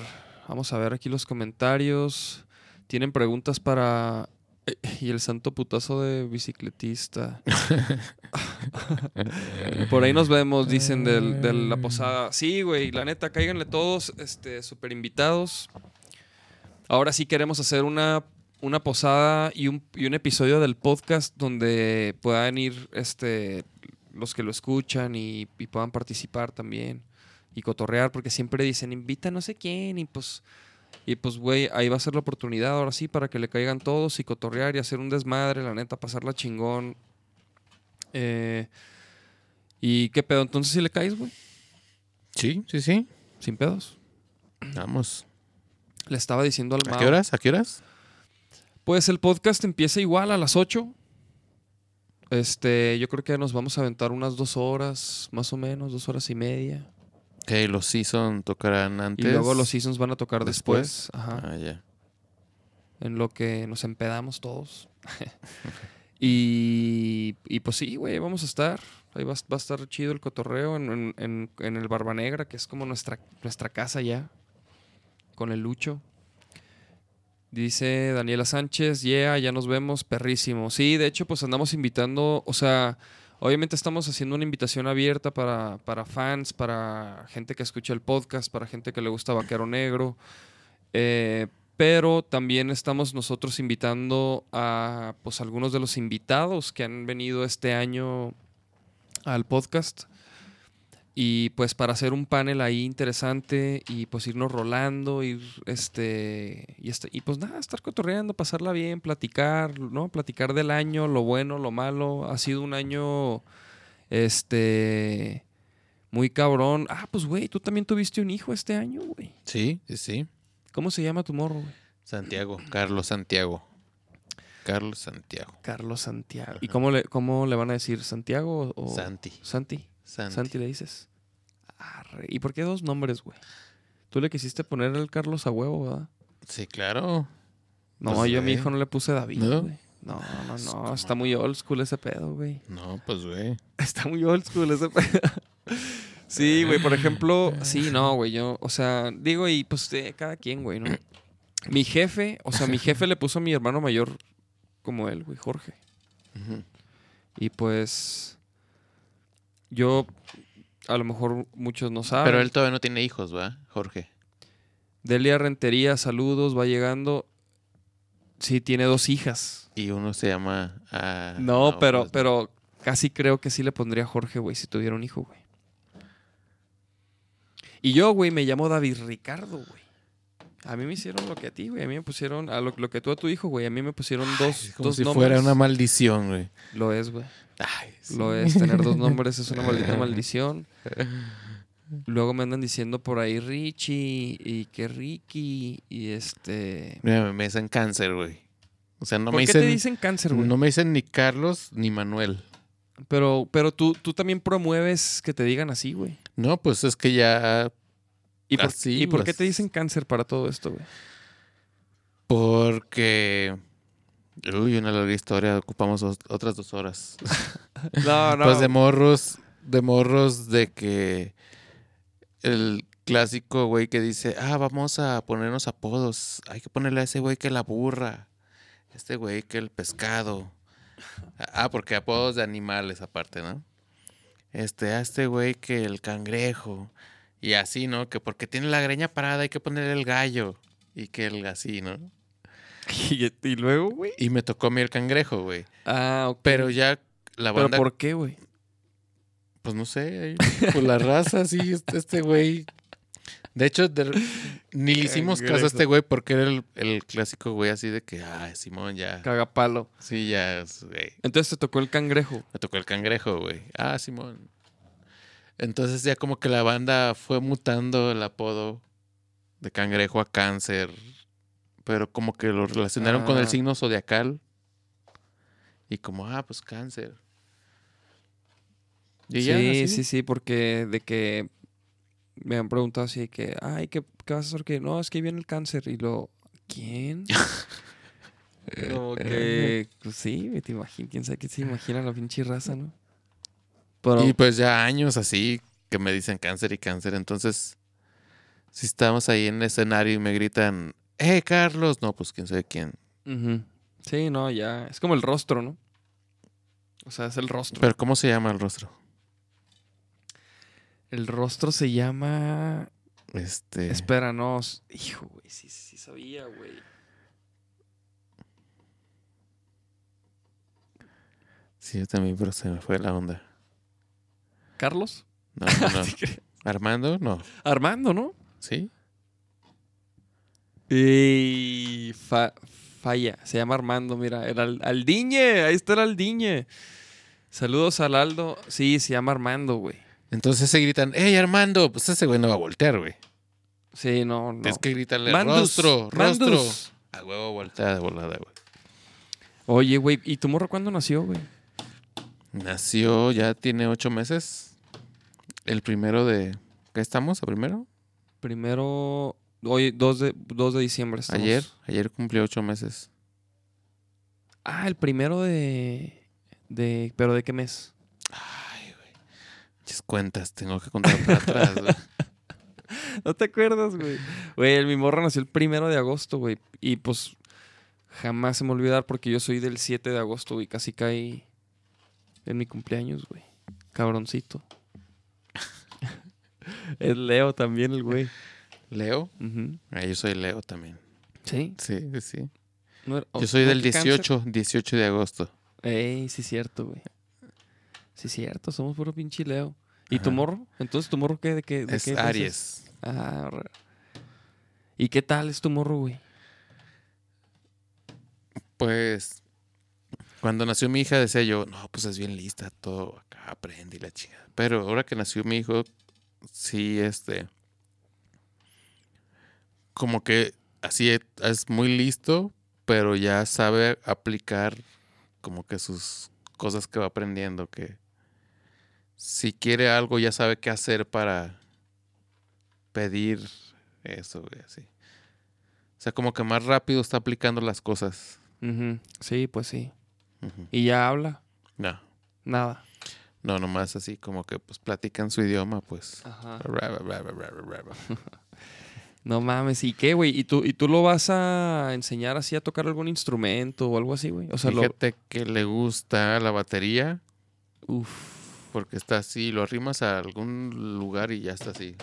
vamos a ver aquí los comentarios. Tienen preguntas para y el santo putazo de bicicletista. Por ahí nos vemos, dicen del- de la posada. Sí, güey, la neta, cáiganle todos, este, súper invitados. Ahora sí queremos hacer una, una posada y un, y un episodio del podcast donde puedan ir este, los que lo escuchan y, y puedan participar también y cotorrear, porque siempre dicen, invita a no sé quién, y pues, y pues, güey, ahí va a ser la oportunidad ahora sí para que le caigan todos y cotorrear y hacer un desmadre, la neta, pasarla chingón. Eh, ¿Y qué pedo? Entonces, si le caes, güey? Sí, sí, sí. Sin pedos. Vamos. Le estaba diciendo al ¿A Mao. qué horas? ¿A qué horas? Pues el podcast empieza igual a las 8. Este, yo creo que nos vamos a aventar unas dos horas, más o menos, dos horas y media. Ok, los season tocarán antes. Y luego los seasons van a tocar después. después. Ajá. Ah, ya. En lo que nos empedamos todos. y, y pues sí, güey, vamos a estar. Ahí va, va a estar chido el cotorreo en, en- en- en el Barba Negra, que es como nuestra, nuestra casa ya. Con el Lucho. Dice Daniela Sánchez, yeah, ya nos vemos, perrísimo. Sí, de hecho, pues andamos invitando, o sea, obviamente estamos haciendo una invitación abierta para, para fans, para gente que escucha el podcast, para gente que le gusta Vaquero Negro. Eh, pero también estamos nosotros invitando a pues algunos de los invitados que han venido este año al podcast y pues para hacer un panel ahí interesante y pues irnos rolando ir este y este y pues nada estar cotorreando pasarla bien platicar no platicar del año lo bueno lo malo ha sido un año este muy cabrón ah pues güey tú también tuviste un hijo este año güey Sí, sí, sí. cómo se llama tu morro güey Santiago. Carlos Santiago. Carlos Santiago. Carlos Santiago. ¿Y cómo le, cómo le van a decir? ¿Santiago o...? Santi. Santi. Santi. Santi le dices. Arre. ¿Y por qué dos nombres, güey? Tú le quisiste poner el Carlos a huevo, ¿verdad? Sí, claro. No, Pues, yo a mi hijo no le puse David, ¿No? güey. No, no, no. Está muy old school ese pedo, güey. No, pues, güey. Está muy old school ese pedo. Sí, güey, por ejemplo, sí, no, güey, yo, o sea, digo, y pues de cada quien, güey, ¿no? Mi jefe, o sea, mi jefe le puso a mi hermano mayor como él, güey, Jorge. Y pues yo, a lo mejor muchos no saben. Pero él todavía no tiene hijos, ¿va? Jorge. Delia Rentería, saludos, va llegando. Sí, tiene dos hijas. Y uno se llama... ah, No, pero, pues, pero casi creo que sí le pondría Jorge, güey, si tuviera un hijo, güey. Y yo, güey, me llamo David Ricardo, güey. A mí me hicieron lo que a ti, güey. A mí me pusieron, a lo, lo que tú a tu hijo, güey. A mí me pusieron dos, Es como dos si nombres. fuera una maldición, güey. Lo es, güey. Ay, sí. Lo es. Tener dos nombres es una maldita maldición. Luego me andan diciendo por ahí Richie y que Ricky y este... Mira, me dicen cáncer, güey. O sea, no ¿Por me qué dicen, te dicen cáncer, güey? no me dicen ni Carlos ni Manuel. Pero, pero tú, tú también promueves que te digan así, güey. No, pues es que ya ¿Y por, Así, ¿y por qué pues. te dicen cáncer para todo esto, güey? porque uy, una larga historia, ocupamos os- otras dos horas. No, no. Pues de morros, de morros de que el clásico güey que dice, ah, vamos a ponernos apodos. Hay que ponerle a ese güey que la burra. Este güey que el pescado. Ah, porque apodos de animales aparte, ¿no? Este, a este güey que el cangrejo. Y así, ¿no? Que porque tiene la greña parada hay que ponerle el gallo. Y que el así, ¿no? y, y luego, güey. Y me tocó a mí el cangrejo, güey. Ah, ok. Pero ya la ¿Pero banda por qué, güey? Pues no sé, por la raza, sí, este, este güey. De hecho, de- ni le hicimos caso a este güey porque era el, el clásico güey así de que, ay, Simón, ya. Cagapalo. Sí, ya. Entonces te tocó el cangrejo. Me tocó el cangrejo, güey. Ah, Simón. Entonces ya como que la banda fue mutando el apodo de cangrejo a cáncer. Pero como que lo relacionaron con el Ah. signo zodiacal. Y como, ah, pues cáncer. Y sí, ya, sí, sí, porque de que me han preguntado así que, ay, ¿qué, qué vas a hacer? Que no, es que viene el cáncer. Y lo, ¿quién? Como que, pues sí, te imaginas, quién sabe qué se imagina la pinche raza, ¿no? Pero, Y pues ya años así que me dicen cáncer y cáncer. Entonces, si estamos ahí en el escenario y me gritan, ¡Eh, Carlos! No, pues quién sabe quién. Sí, no, ya, es como el rostro, ¿no? O sea, es el rostro. Pero ¿cómo se llama el rostro? el rostro se llama, Este. espera, no, s- hijo, güey, sí, sí sabía, güey. Sí, yo también, pero se me fue la onda. ¿Carlos? No, no, no. Armando, no. Armando, ¿no? ¿Sí? Y fa- falla, se llama Armando, mira, era Al- Aldiñe, ahí está el Aldiñe. Saludos al Aldo. Sí, se llama Armando, güey. Entonces se gritan, ¡Ey, Armando! Pues ese güey no va a voltear, güey. Sí, no, no. Tienes que gritarle, Mandus, rostro, rostro. Mandus. A huevo voltea de volada, güey. Oye, güey, ¿y tu morro cuándo nació, güey? Nació, ya tiene ocho meses. El primero de... ¿Qué estamos? ¿A primero? Primero, hoy, 2 de, 2 de diciembre. estamos. Ayer. Ayer cumplió ocho meses. Ah, el primero de, de... ¿Pero de qué mes? Ay, güey. Muchas cuentas, tengo que contar para atrás, güey. ¿No te acuerdas, güey? Güey, el- mi morro nació el primero de agosto, güey. Y pues jamás se me olvidar porque yo soy del 7 de agosto, güey. Casi caí en mi cumpleaños, güey. Cabroncito. es Leo también, el güey. ¿Leo? Ah, yo soy Leo también. Sí. Sí, sí, sí. No era- Yo soy ¿no del que cáncer? 18, 18 de agosto. Ey, sí, cierto, güey. Sí, cierto. Somos puro pinche Leo. ¿Y tu Ajá. morro? Entonces, ¿tu morro qué? ¿De qué? de Es qué Aries. Ah, ¿Y qué tal es tu morro, güey? Pues cuando nació mi hija decía yo, no, pues es bien lista, todo acá aprende y la chica. Pero ahora que nació mi hijo, sí, este, como que así es muy listo, pero ya sabe aplicar como que sus cosas que va aprendiendo, que si quiere algo ya sabe qué hacer para pedir eso, güey, así. O sea, como que más rápido está aplicando las cosas. Sí, pues sí. ¿Y ya habla? No, Nada. No, nomás así como que pues platican su idioma, pues. Ajá. No mames, ¿y qué, güey? ¿Y tú, ¿Y tú lo vas a enseñar así a tocar algún instrumento o algo así, güey? O sea, lo... Fíjate que le gusta la batería Uf. porque está así, lo arrimas a algún lugar y ya está así.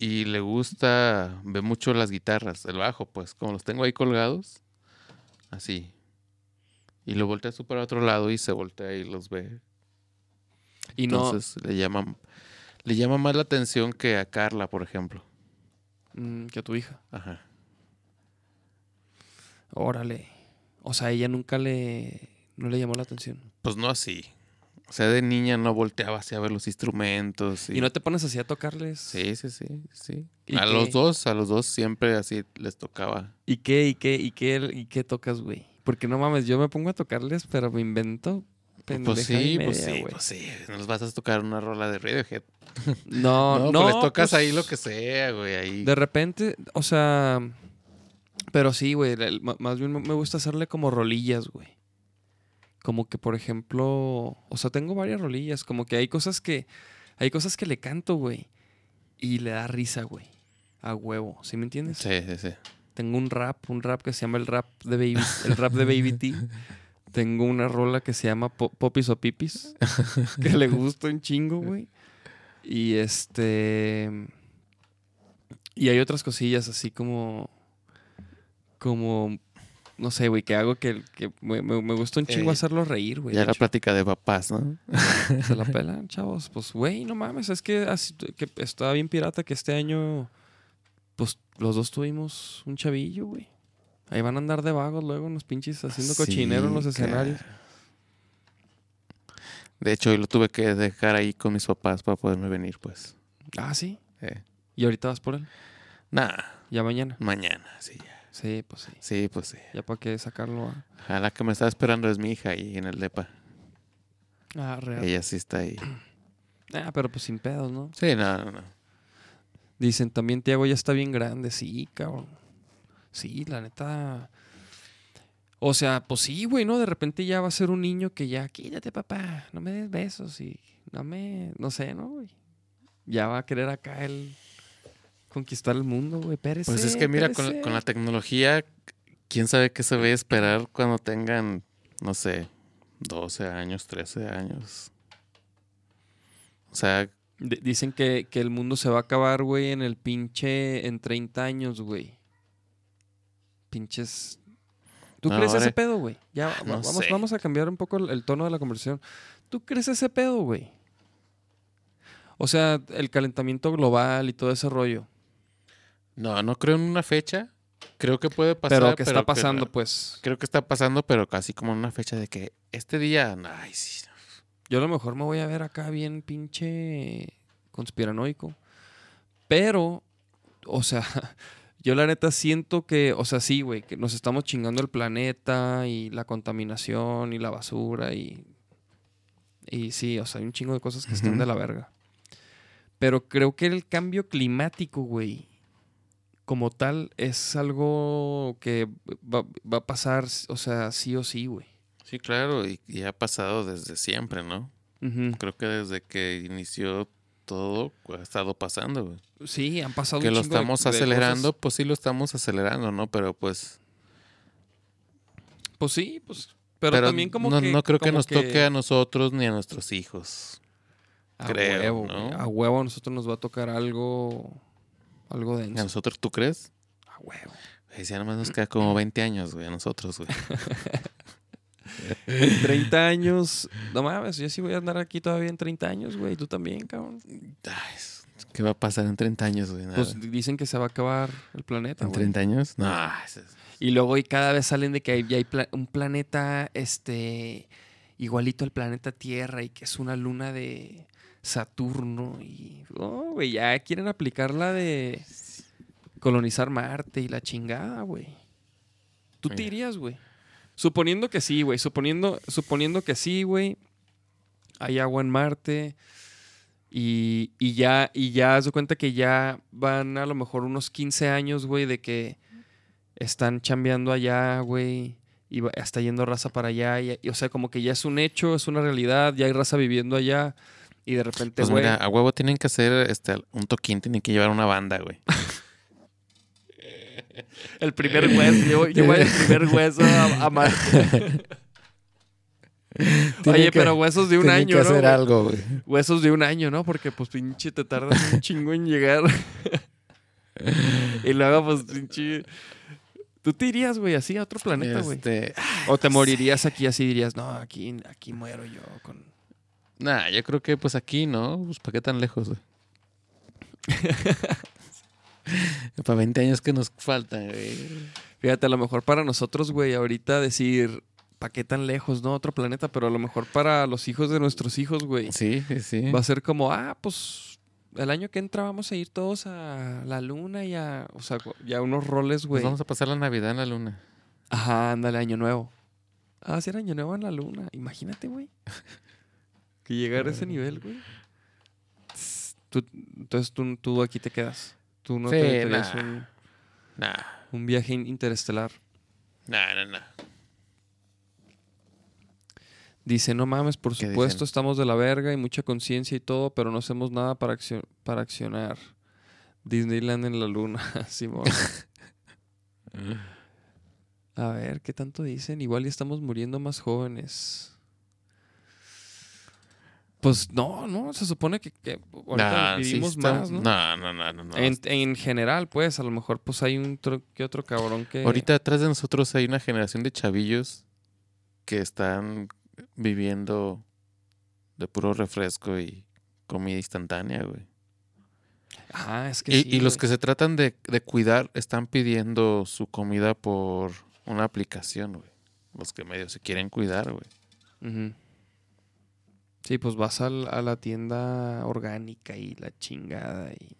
Y le gusta, ve mucho las guitarras, el bajo, pues como los tengo ahí colgados, así. Y lo voltea súper a otro lado y se voltea y los ve. Y no... Entonces le llama, le llama más la atención que a Carla, por ejemplo. Mm, que a tu hija. Ajá. Órale. O sea, ella nunca le. No le llamó la atención. Pues no así. O sea, de niña no volteaba hacia ver los instrumentos. Y, ¿Y no te pones así a tocarles? Sí, sí, sí, sí. ¿Y A qué? los dos, a los dos siempre así les tocaba. ¿Y qué, y qué, y qué, y qué tocas, güey? Porque no mames, yo me pongo a tocarles, pero me invento Pues sí, media, pues sí, pues sí. No les vas a tocar una rola de Radiohead. No, No, no. pues les tocas pues, ahí lo que sea, güey. Ahí. De repente, o sea. Pero sí, güey. Más bien me gusta hacerle como rolillas, güey. Como que, por ejemplo. O sea, tengo varias rolillas. Como que hay cosas que. Hay cosas que le canto, güey. Y le da risa, güey. A huevo. ¿Sí me entiendes? Sí, sí, sí. Tengo un rap, un rap que se llama el rap de Baby, el rap de Baby T. Tengo una rola que se llama Po- Popis o Pipis, que le gusta un chingo, güey. Y este y hay otras cosillas así como como no sé, güey, que hago que, que me, me- me gusta un chingo Eh, hacerlos reír, güey. ya la plática de papás, ¿no? Se la pelan, chavos. Pues, güey, no mames. Es que, así- que estaba bien pirata que este año, pues, los dos tuvimos un chavillo, güey. Ahí van a andar de vagos luego en los pinches haciendo cochinero en los escenarios. cara. De hecho, hoy lo tuve que dejar ahí con mis papás para poderme venir, pues. Ah, sí. Eh. Y ahorita vas por él. Nada, Ya mañana. mañana, sí, ya. Sí, pues sí. Sí, pues sí. Ya para qué sacarlo a... A la que me está esperando es mi hija ahí en el DEPA. Ah, real. Ella sí está ahí. Ah, pero pues sin pedos, ¿no? Sí, no, no, no. Dicen, también Tiago ya está bien grande. Sí, cabrón. Sí, la neta. O sea, pues sí, güey, ¿no? De repente ya va a ser un niño que ya, quítate, papá, no me des besos y no me, no sé, ¿no, güey? Ya va a querer acá el conquistar el mundo, güey. Pérese, Pues es que mira, con, con la tecnología, quién sabe qué se va a esperar cuando tengan, no sé, 12 años, 13 años. O sea, Dicen que, que el mundo se va a acabar, güey, en el pinche, en 30 años, güey. Pinches... ¿Tú No, crees ese pedo, güey? Ya, no vamos, sé. vamos a cambiar un poco el, el tono de la conversación. ¿Tú crees ese pedo, güey? O sea, el calentamiento global y todo ese rollo. no, no creo en una fecha. Creo que puede pasar. pero que está que- pasando, pues. Creo que está pasando, pero casi como en una fecha de que este día, ay, sí. Yo a lo mejor me voy a ver acá bien pinche conspiranoico. Pero, o sea, yo la neta siento que, o sea, sí, güey, que nos estamos chingando el planeta y la contaminación y la basura y... Y sí, o sea, hay un chingo de cosas que están de la verga. Pero creo que el cambio climático, güey, como tal, es algo que va, va a pasar, o sea, sí o sí, güey. Sí, claro, y, y ha pasado desde siempre, ¿no? Creo que desde que inició todo pues, ha estado pasando, güey. Sí, han pasado Que un lo estamos de acelerando, pues sí lo estamos acelerando, ¿no? Pero pues... Pues sí, pues. Pero, Pero, también como no, que. no creo que nos toque a nosotros ni a nuestros hijos. a creo, huevo, ¿no? güey, A huevo a nosotros nos va a tocar algo. Algo ¿A denso. nosotros tú crees? A huevo. Ya nomás nos queda como 20 años, güey, a nosotros, güey. En 30 años. No mames, yo sí voy a andar aquí todavía en 30 años, güey. Tú también, cabrón. Ay, ¿Qué va a pasar en 30 años, güey? Nada. Pues dicen que se va a acabar el planeta, ¿En güey. 30 años? No, Y luego y cada vez salen de que hay, ya hay pla- un planeta, este, igualito al planeta Tierra y que es una luna de Saturno y, oh, güey, ya quieren aplicar la de colonizar Marte y la chingada, güey. ¿Tú te irías, güey? Suponiendo que sí, güey, suponiendo, suponiendo que sí, güey, hay agua en Marte y, y ya, y ya, haz de cuenta que ya van a lo mejor unos 15 años, güey, de que están chambeando allá, güey, y está yendo raza para allá, y, y, o sea, como que ya es un hecho, es una realidad, ya hay raza viviendo allá, y de repente, Pues güey, mira, a huevo tienen que hacer este, un toquín, tienen que llevar una banda, güey. el primer hueso, llevo, llevo el primer hueso a, a Marte. Oye, pero huesos de un año, que ¿no? hacer güey? algo, güey. Huesos de un año, ¿no? Porque pues pinche te tardas un chingo en llegar. y luego pues pinche... ¿Tú te irías, güey, así a otro planeta, güey? Este, O te morirías aquí así dirías, no, aquí, aquí muero yo con... nah, yo creo que pues aquí, ¿no? Pues para qué tan lejos, güey. Para 20 años que nos faltan, güey. Fíjate, a lo mejor para nosotros, güey, ahorita decir, ¿pa' qué tan lejos, no? Otro planeta, pero a lo mejor para los hijos de nuestros hijos, güey. Sí, sí. Va a ser como, ah, pues el año que entra vamos a ir todos a la luna y a, o sea, ya unos roles, Nos güey. vamos a pasar la Navidad en la luna. Ajá, ándale, año nuevo. Ah, sí, era año nuevo en la luna. Imagínate, güey. que llegar a ese nivel, güey. Tú- entonces tú, tú aquí te quedas. Tú no Sí, te meterías nah. un, Nah, un viaje in- interestelar. nah, nah, nah. Dice, no mames, por ¿Qué supuesto, dicen? estamos de la verga y mucha conciencia y todo, pero no hacemos nada para, para accionar. Disneyland en la luna, Simón. A ver, ¿qué tanto dicen? Igual ya estamos muriendo más jóvenes. Pues no, no, se supone que, que ahorita Nah, sí vivimos está- más, ¿no? No, no, no, no. no. En, en general, pues, a lo mejor pues hay un que otro cabrón que... Ahorita atrás de nosotros hay una generación de chavillos que están viviendo de puro refresco y comida instantánea, güey. Ah, es que Y, sí, y los que se tratan de, de cuidar están pidiendo su comida por una aplicación, güey. Los que medio se quieren cuidar, güey. Ujú. Sí, pues vas al- a la tienda orgánica y la chingada y...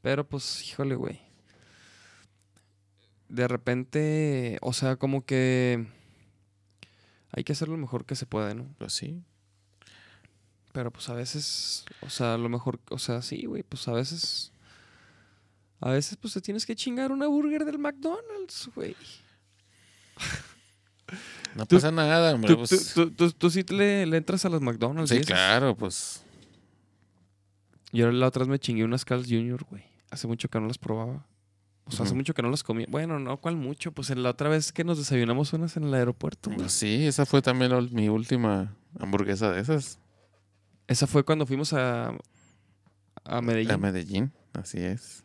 Pero pues, híjole, güey. De repente, o sea, como que... Hay que hacer lo mejor que se puede, ¿no? Pues sí. Pero pues a veces, o sea, lo mejor, o sea, sí, güey, pues a veces... A veces pues te tienes que chingar una burger del McDonald's, güey. No Tú- pasa nada, hombre. Tú, pues- tú- tú- sí le, le entras a las McDonald's. sí, claro, pues. Yo la otra vez me chingué unas Carl's Jr., güey. Hace mucho que no las probaba. O sea, hace mucho que no las comía. Bueno, no, ¿cuál mucho? Pues en la otra vez que nos desayunamos unas en el aeropuerto, güey. Pues sí, esa fue también la- mi última hamburguesa de esas. Esa fue cuando fuimos a, a Medellín A Medellín, así es.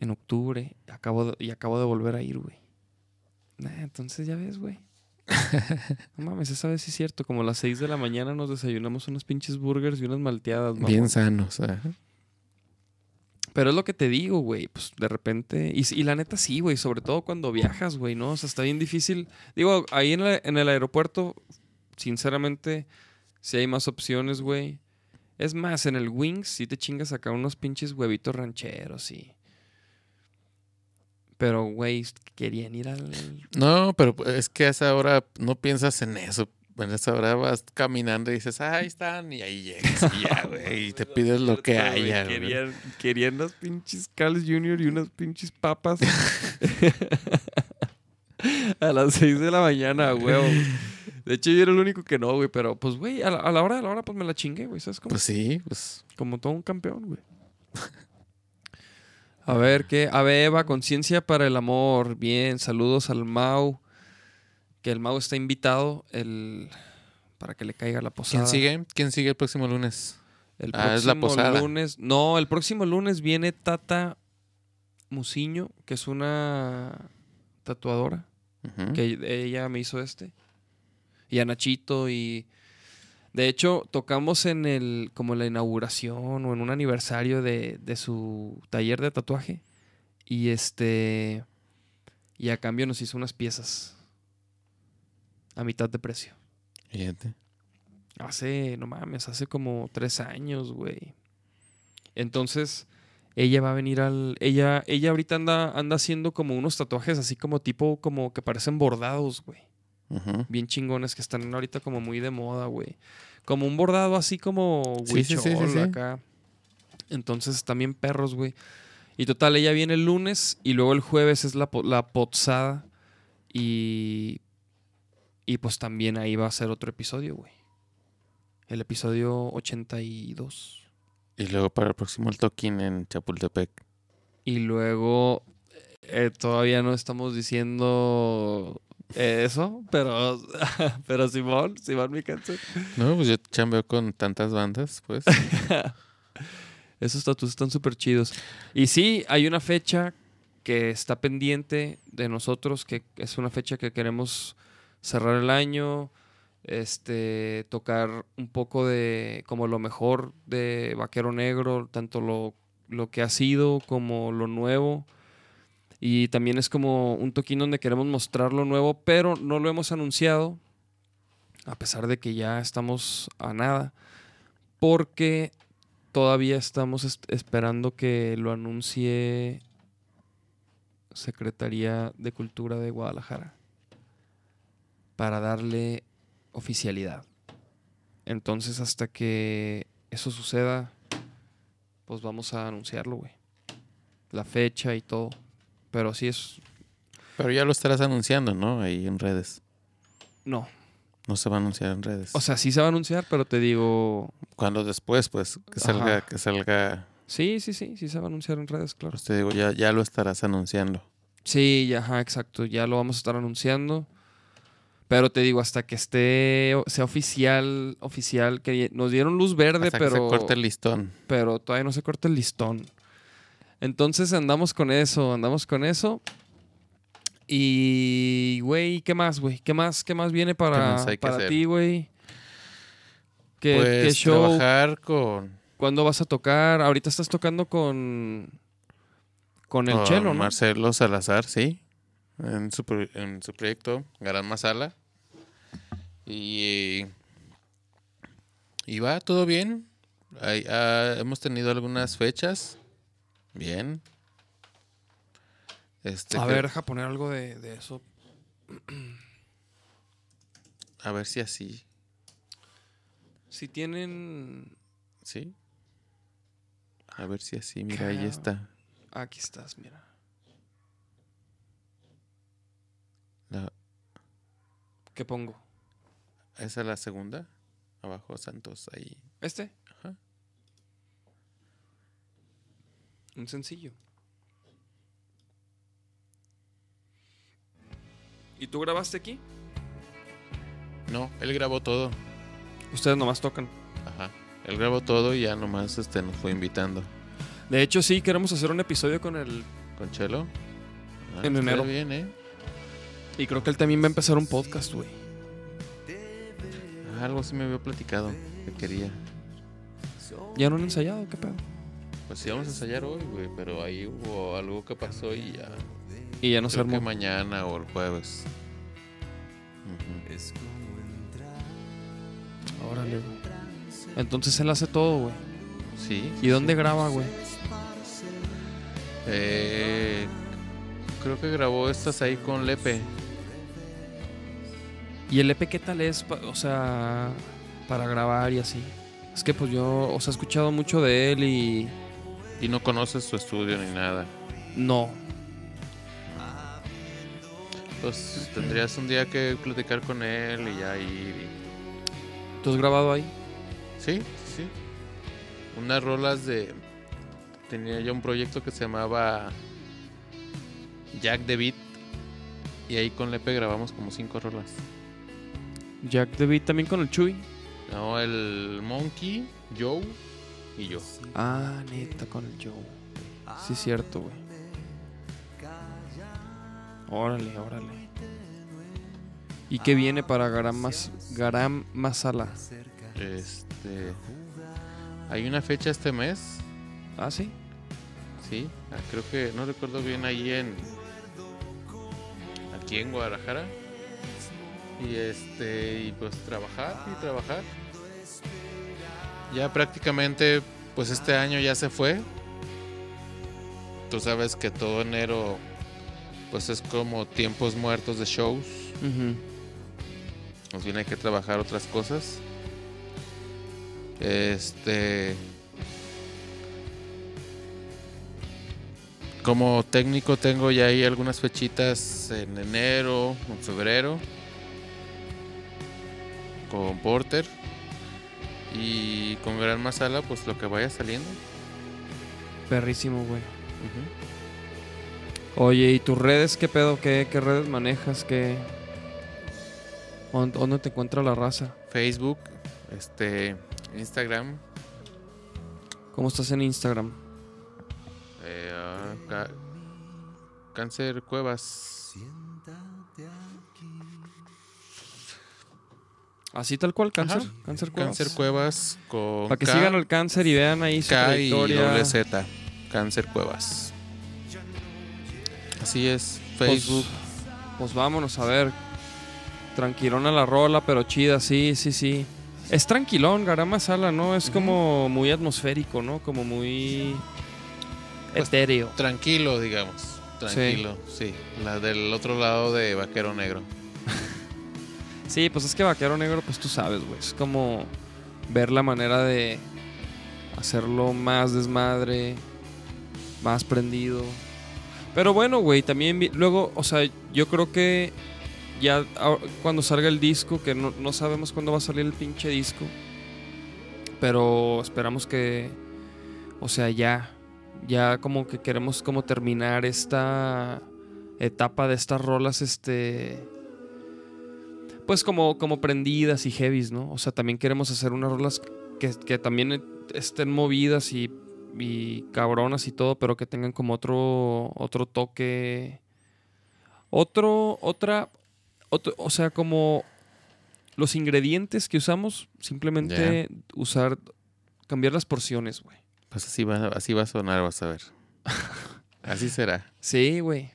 en octubre. Acabo de- y acabo de volver a ir, güey. Nah, entonces ya ves, güey. No mames, esa vez sí es cierto. Como a las 6 de la mañana nos desayunamos unos pinches burgers y unas malteadas, mamón. Bien sanos. ajá. Pero es lo que te digo, güey. Pues de repente. Y, y la neta sí, güey. Sobre todo cuando viajas, güey, ¿no? O sea, está bien difícil. Digo, ahí en, la- en el aeropuerto, sinceramente, sí hay más opciones, güey. Es más, en el Wings sí te chingas acá unos pinches huevitos rancheros y. Pero, güey, querían ir al. No, pero es que a esa hora no piensas en eso. En esa hora vas caminando y dices, ah, ahí están, y ahí llegas y ya, güey. Y te pides lo que haya. Querían, querían unas pinches Carl's Jr. y unas pinches papas. a las 6 de la mañana, güey. De hecho, yo era el único que no, güey. Pero, pues, güey, a la, a la hora de la hora, pues me la chingué, güey. ¿Sabes cómo? Pues sí, pues. Como todo un campeón, güey. A ver, ¿qué? A ver, Eva, conciencia para el amor. Bien, saludos al Mau. Que el Mau está invitado el... para que le caiga la posada. ¿Quién sigue? ¿Quién sigue el próximo lunes? El Ah, es la próximo posada. lunes. No, el próximo lunes viene Tata Musiño, que es una tatuadora. Que ella me hizo este. Y a Nachito y. De hecho, tocamos en el. como en la inauguración o en un aniversario de, de su taller de tatuaje. Y este. Y a cambio nos hizo unas piezas. A mitad de precio. Fíjate. Hace, no mames, hace como tres años, güey. Entonces, ella va a venir al. Ella, ella ahorita anda, anda haciendo como unos tatuajes así como tipo, como que parecen bordados, güey. Bien chingones que están ahorita como muy de moda, güey. Como un bordado así como Sí, sí, sí, sí, acá. Entonces, también perros, güey. Y total, ella viene el lunes y luego el jueves es la, la pozada. Y. Y pues también ahí va a ser otro episodio, güey. El episodio 82. Y luego para el próximo el toquín en Chapultepec. Y luego eh, todavía no estamos diciendo eh, eso, pero, pero Simón, Simón mi cáncer. No, pues yo chambeo con tantas bandas, pues. Esos tatuajes están súper chidos. Y sí, hay una fecha que está pendiente de nosotros, que es una fecha que queremos cerrar el año, este, tocar un poco de como lo mejor de Vaquero Negro, tanto lo lo que ha sido, como lo nuevo. Y también es como un toquín donde queremos mostrar lo nuevo, pero no lo hemos anunciado, a pesar de que ya estamos a nada, porque todavía estamos est- esperando que lo anuncie Secretaría de Cultura de Guadalajara para darle oficialidad. Entonces, hasta que eso suceda, pues vamos a anunciarlo, güey. La fecha y todo. Pero sí es. Pero ya lo estarás anunciando, ¿no? Ahí en redes. No. No se va a anunciar en redes. O sea, sí se va a anunciar, pero te digo. cuando después, pues, que salga, Ajá. que salga, Sí, sí, sí, sí se va a anunciar en redes, claro. pues te digo, ya, ya lo estarás anunciando. Sí, ya, ajá, exacto. Ya lo vamos a estar anunciando. Pero te digo, hasta que esté, sea oficial, oficial, que nos dieron luz verde, Hasta pero. que se corte el listón. pero todavía no se corta el listón. Entonces andamos con eso, andamos con eso. Y, güey, ¿qué más, güey? ¿Qué más, qué más viene para, más para ti, güey? ¿Qué, pues qué show? trabajar con, ¿Cuándo vas a tocar? Ahorita estás tocando con... Con el con chelo, ¿no? Marcelo Salazar, sí. En su, en su proyecto, Gran Masala. Y, y va todo bien. Ah, hemos tenido algunas fechas. Bien. Este, A que- ver, deja poner algo de, de eso. a ver si así. Si tienen... ¿Sí? A ver si así, mira, ahí está. Aquí estás, mira. La- ¿Qué pongo? esa es la segunda. Abajo, Santos, ahí. ¿Este? Un sencillo. ¿Y tú grabaste aquí? No, él grabó todo. Ustedes nomás tocan. Ajá. Él grabó todo y ya nomás este, nos fue invitando. De hecho, sí, queremos hacer un episodio con él. ¿Con Chelo? Ah, En estaría enero. bien, ¿eh? Y creo que él también va a empezar un podcast, güey. Ah, algo sí me había platicado que quería. ¿Ya no han ensayado? ¿Qué pedo? Pues íbamos a ensayar hoy, güey, pero ahí hubo algo que pasó y ya. Y ya no se creo que armó. mañana o el jueves. Ujú. Órale, güey. Entonces él hace todo, güey. Sí. ¿Y dónde graba, güey? Eh, creo que grabó estas ahí con Lepe. ¿Y el EP qué tal es? O sea, para grabar y así. Es que pues yo, o sea, he escuchado mucho de él y Y no conoces su estudio ni nada. no. Pues tendrías un día que platicar con él y ya ir. y- ¿Tú has grabado ahí? Sí, sí. Unas rolas de. Tenía yo un proyecto que se llamaba Jack the Beat. Y ahí con Lepe grabamos como cinco rolas. Jack the Beat también con el Chuy. No, el Monkey, Joe y yo. Ah, neta, con el Joe. Sí, cierto, güey. Órale, órale. ¿Y qué viene para Garam, Mas Garam Masala? Este. Hay una fecha este mes, Ah, sí. sí. ah, Creo que no recuerdo bien ahí en. Aquí en Guadalajara. Y este. Y pues trabajar y trabajar. Ya prácticamente, pues este año ya se fue. Tú sabes que todo enero, pues es como tiempos muertos de shows. Ujú. Nos viene que trabajar otras cosas. Este. Como técnico tengo ya ahí algunas fechitas en enero, en febrero. Con Porter. Y con Gran Masala, pues lo que vaya saliendo. Perrísimo, güey. Oye, ¿y tus redes qué pedo? ¿Qué, qué redes manejas? ¿Qué... ¿Dónde te encuentra la raza? Facebook, este, Instagram, ¿Cómo estás en Instagram? eh, ah, Cáncer Cuevas. Así tal cual, cáncer. Ajá. Cáncer Cuevas. Cáncer Cuevas con Para que K, sigan al cáncer y vean ahí su K y trayectoria. Z. Cáncer Cuevas. Así es, Facebook. Pues, pues vámonos a ver. Tranquilona la rola, pero chida, sí, sí, sí. Es tranquilón, Garama Sala, ¿no? Es como muy atmosférico, ¿no? Como muy Pues, etéreo. Tranquilo, digamos. Tranquilo, sí. La del otro lado de Vaquero Negro. Sí, pues es que Vaquero Negro, pues tú sabes, güey. Es como ver la manera de hacerlo más desmadre, más prendido. Pero bueno, güey, también luego, o sea, yo creo que ya cuando salga el disco, que no, no sabemos cuándo va a salir el pinche disco, pero esperamos que, o sea, ya, ya como que queremos como terminar esta etapa de estas rolas, este pues como, como prendidas y heavies, ¿no? O sea, también queremos hacer unas rolas que, que también estén movidas y, y cabronas y todo, pero que tengan como otro, otro toque, otro, otra, otro, o sea, como los ingredientes que usamos, simplemente usar, cambiar las porciones, güey. Pues así va, así va a sonar, vas a ver. Así será. Sí, güey.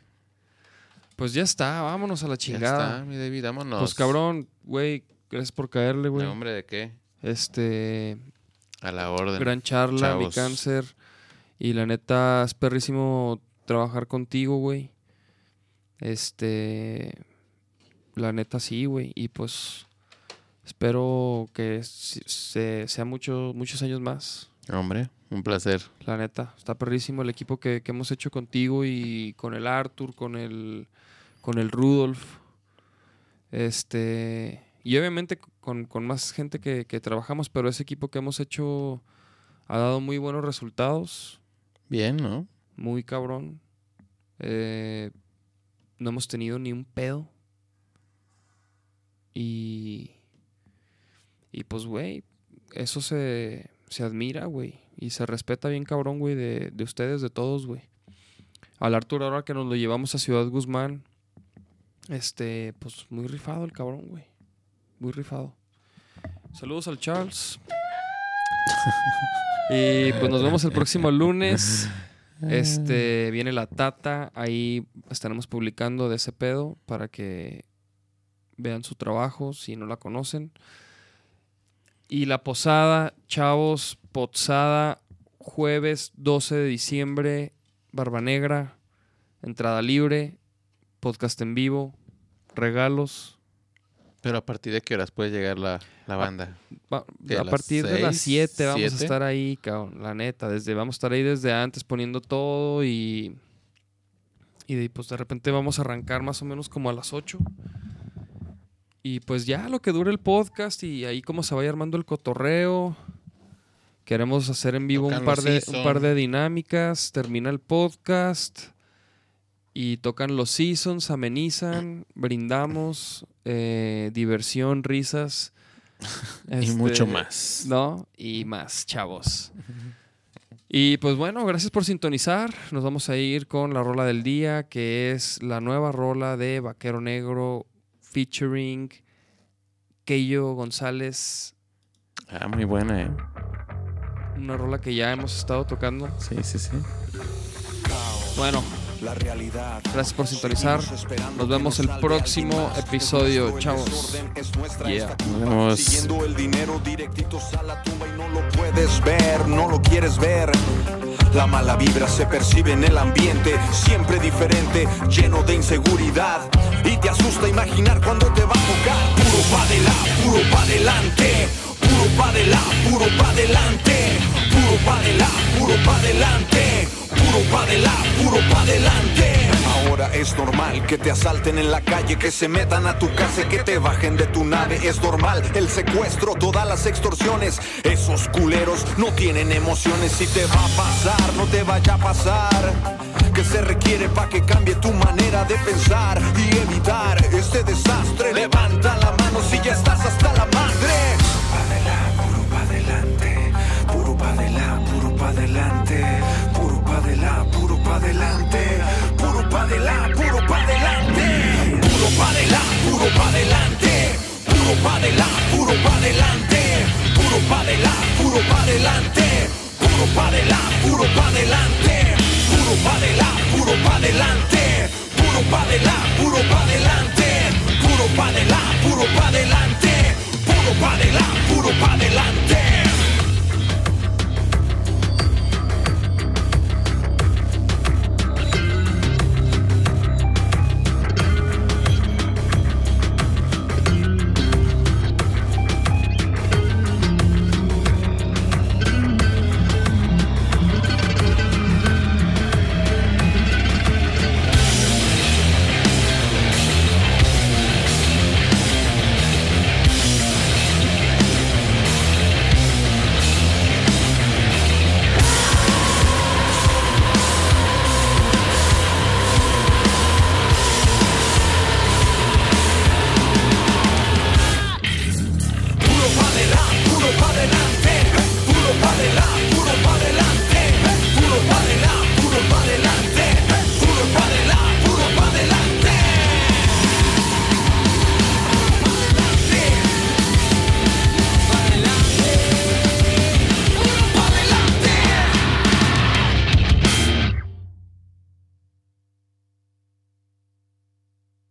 Pues ya está, vámonos a la Ya chingada. está, mi David, vámonos. Pues cabrón, güey, gracias por caerle, güey. ¿De hombre de qué? Este, A la orden. gran charla, mi cáncer. Y la neta, es perrísimo trabajar contigo, güey. Este, la neta sí, güey. Y pues espero que se, sea mucho, muchos años más. Hombre, un placer. La neta, está perrísimo el equipo que, que hemos hecho contigo y con el Arthur, con el, con el Rudolf. Este, y obviamente con, con más gente que, que trabajamos, pero ese equipo que hemos hecho ha dado muy buenos resultados, Bien, ¿no? muy cabrón. Eh, no hemos tenido ni un pedo. Y, y pues, güey, eso se, se admira, güey. Y se respeta bien cabrón, güey, de, de ustedes, de todos, güey. Al Arturo ahora que nos lo llevamos a Ciudad Guzmán, este, pues muy rifado el cabrón, güey. Muy rifado. Saludos al Charles. y pues nos vemos el próximo lunes. Este, viene la Tata, ahí estaremos publicando de ese pedo para que vean su trabajo si no la conocen. Y la posada, chavos, posada, jueves 12 de diciembre, Barba Negra, entrada libre, podcast en vivo, regalos. Pero a partir de qué horas puede llegar la, Ah, la banda. Va- ¿Qué, a las partir de las seis, 7 vamos a siete? estar ahí, cabrón, la neta. Desde, vamos a estar ahí desde antes poniendo todo y. Y de, pues de repente vamos a arrancar más o menos como a las 8. Y pues ya lo que dure el podcast y ahí como se vaya armando el cotorreo. Queremos hacer en vivo un par, de, un par de dinámicas. Termina el podcast. Y tocan los seasons, amenizan, brindamos, eh, diversión, risas. Y mucho Este, más. ¿no? Y más, chavos. Y pues bueno, gracias por sintonizar. Nos vamos a ir con la rola del día, que es la nueva rola de Vaquero Negro featuring Keyo González. Ah, muy buena, ¿eh? Una rola que ya hemos estado tocando. Sí, sí, sí. Bueno, La realidad. gracias por sintonizar. Nos vemos el próximo episodio, chavos. Yeah. Nos vemos. Siguiendo el dinero directitos a la tumba y no lo puedes ver, no lo quieres ver. La mala vibra se percibe en el ambiente, siempre diferente, lleno de inseguridad. Y te asusta imaginar cuando te va a tocar. Puro pa' delante, puro pa' delante, puro pa' delante, puro pa' delante, puro pa' delante, puro pa' delante, puro pa' delante, puro pa' delante. Ahora es normal que te asalten en la calle, que se metan a tu casa, y que te bajen de tu nave. Es normal el secuestro, todas las extorsiones. Esos culeros no tienen emociones. Si te va a pasar, no te vaya a pasar. Que se requiere para que cambie tu manera de pensar y evitar este desastre. Levanta la mano si ya estás hasta la madre. Puro pa' adelante, puro pa' adelante, puro pa' adelante, puro pa' adelante, puro pa' adelante, puro pa' adelante, puro pa' adelante, puro pa' adelante, puro pa' adelante, puro pa' adelante, puro pa' adelante, puro pa' adelante, puro puro pa' adelante, puro pa' adelante, puro pa' adelante, puro pa' adelante, puro pa' adelante, puro pa' adelante, puro pa' adelante, puro pa' adelante.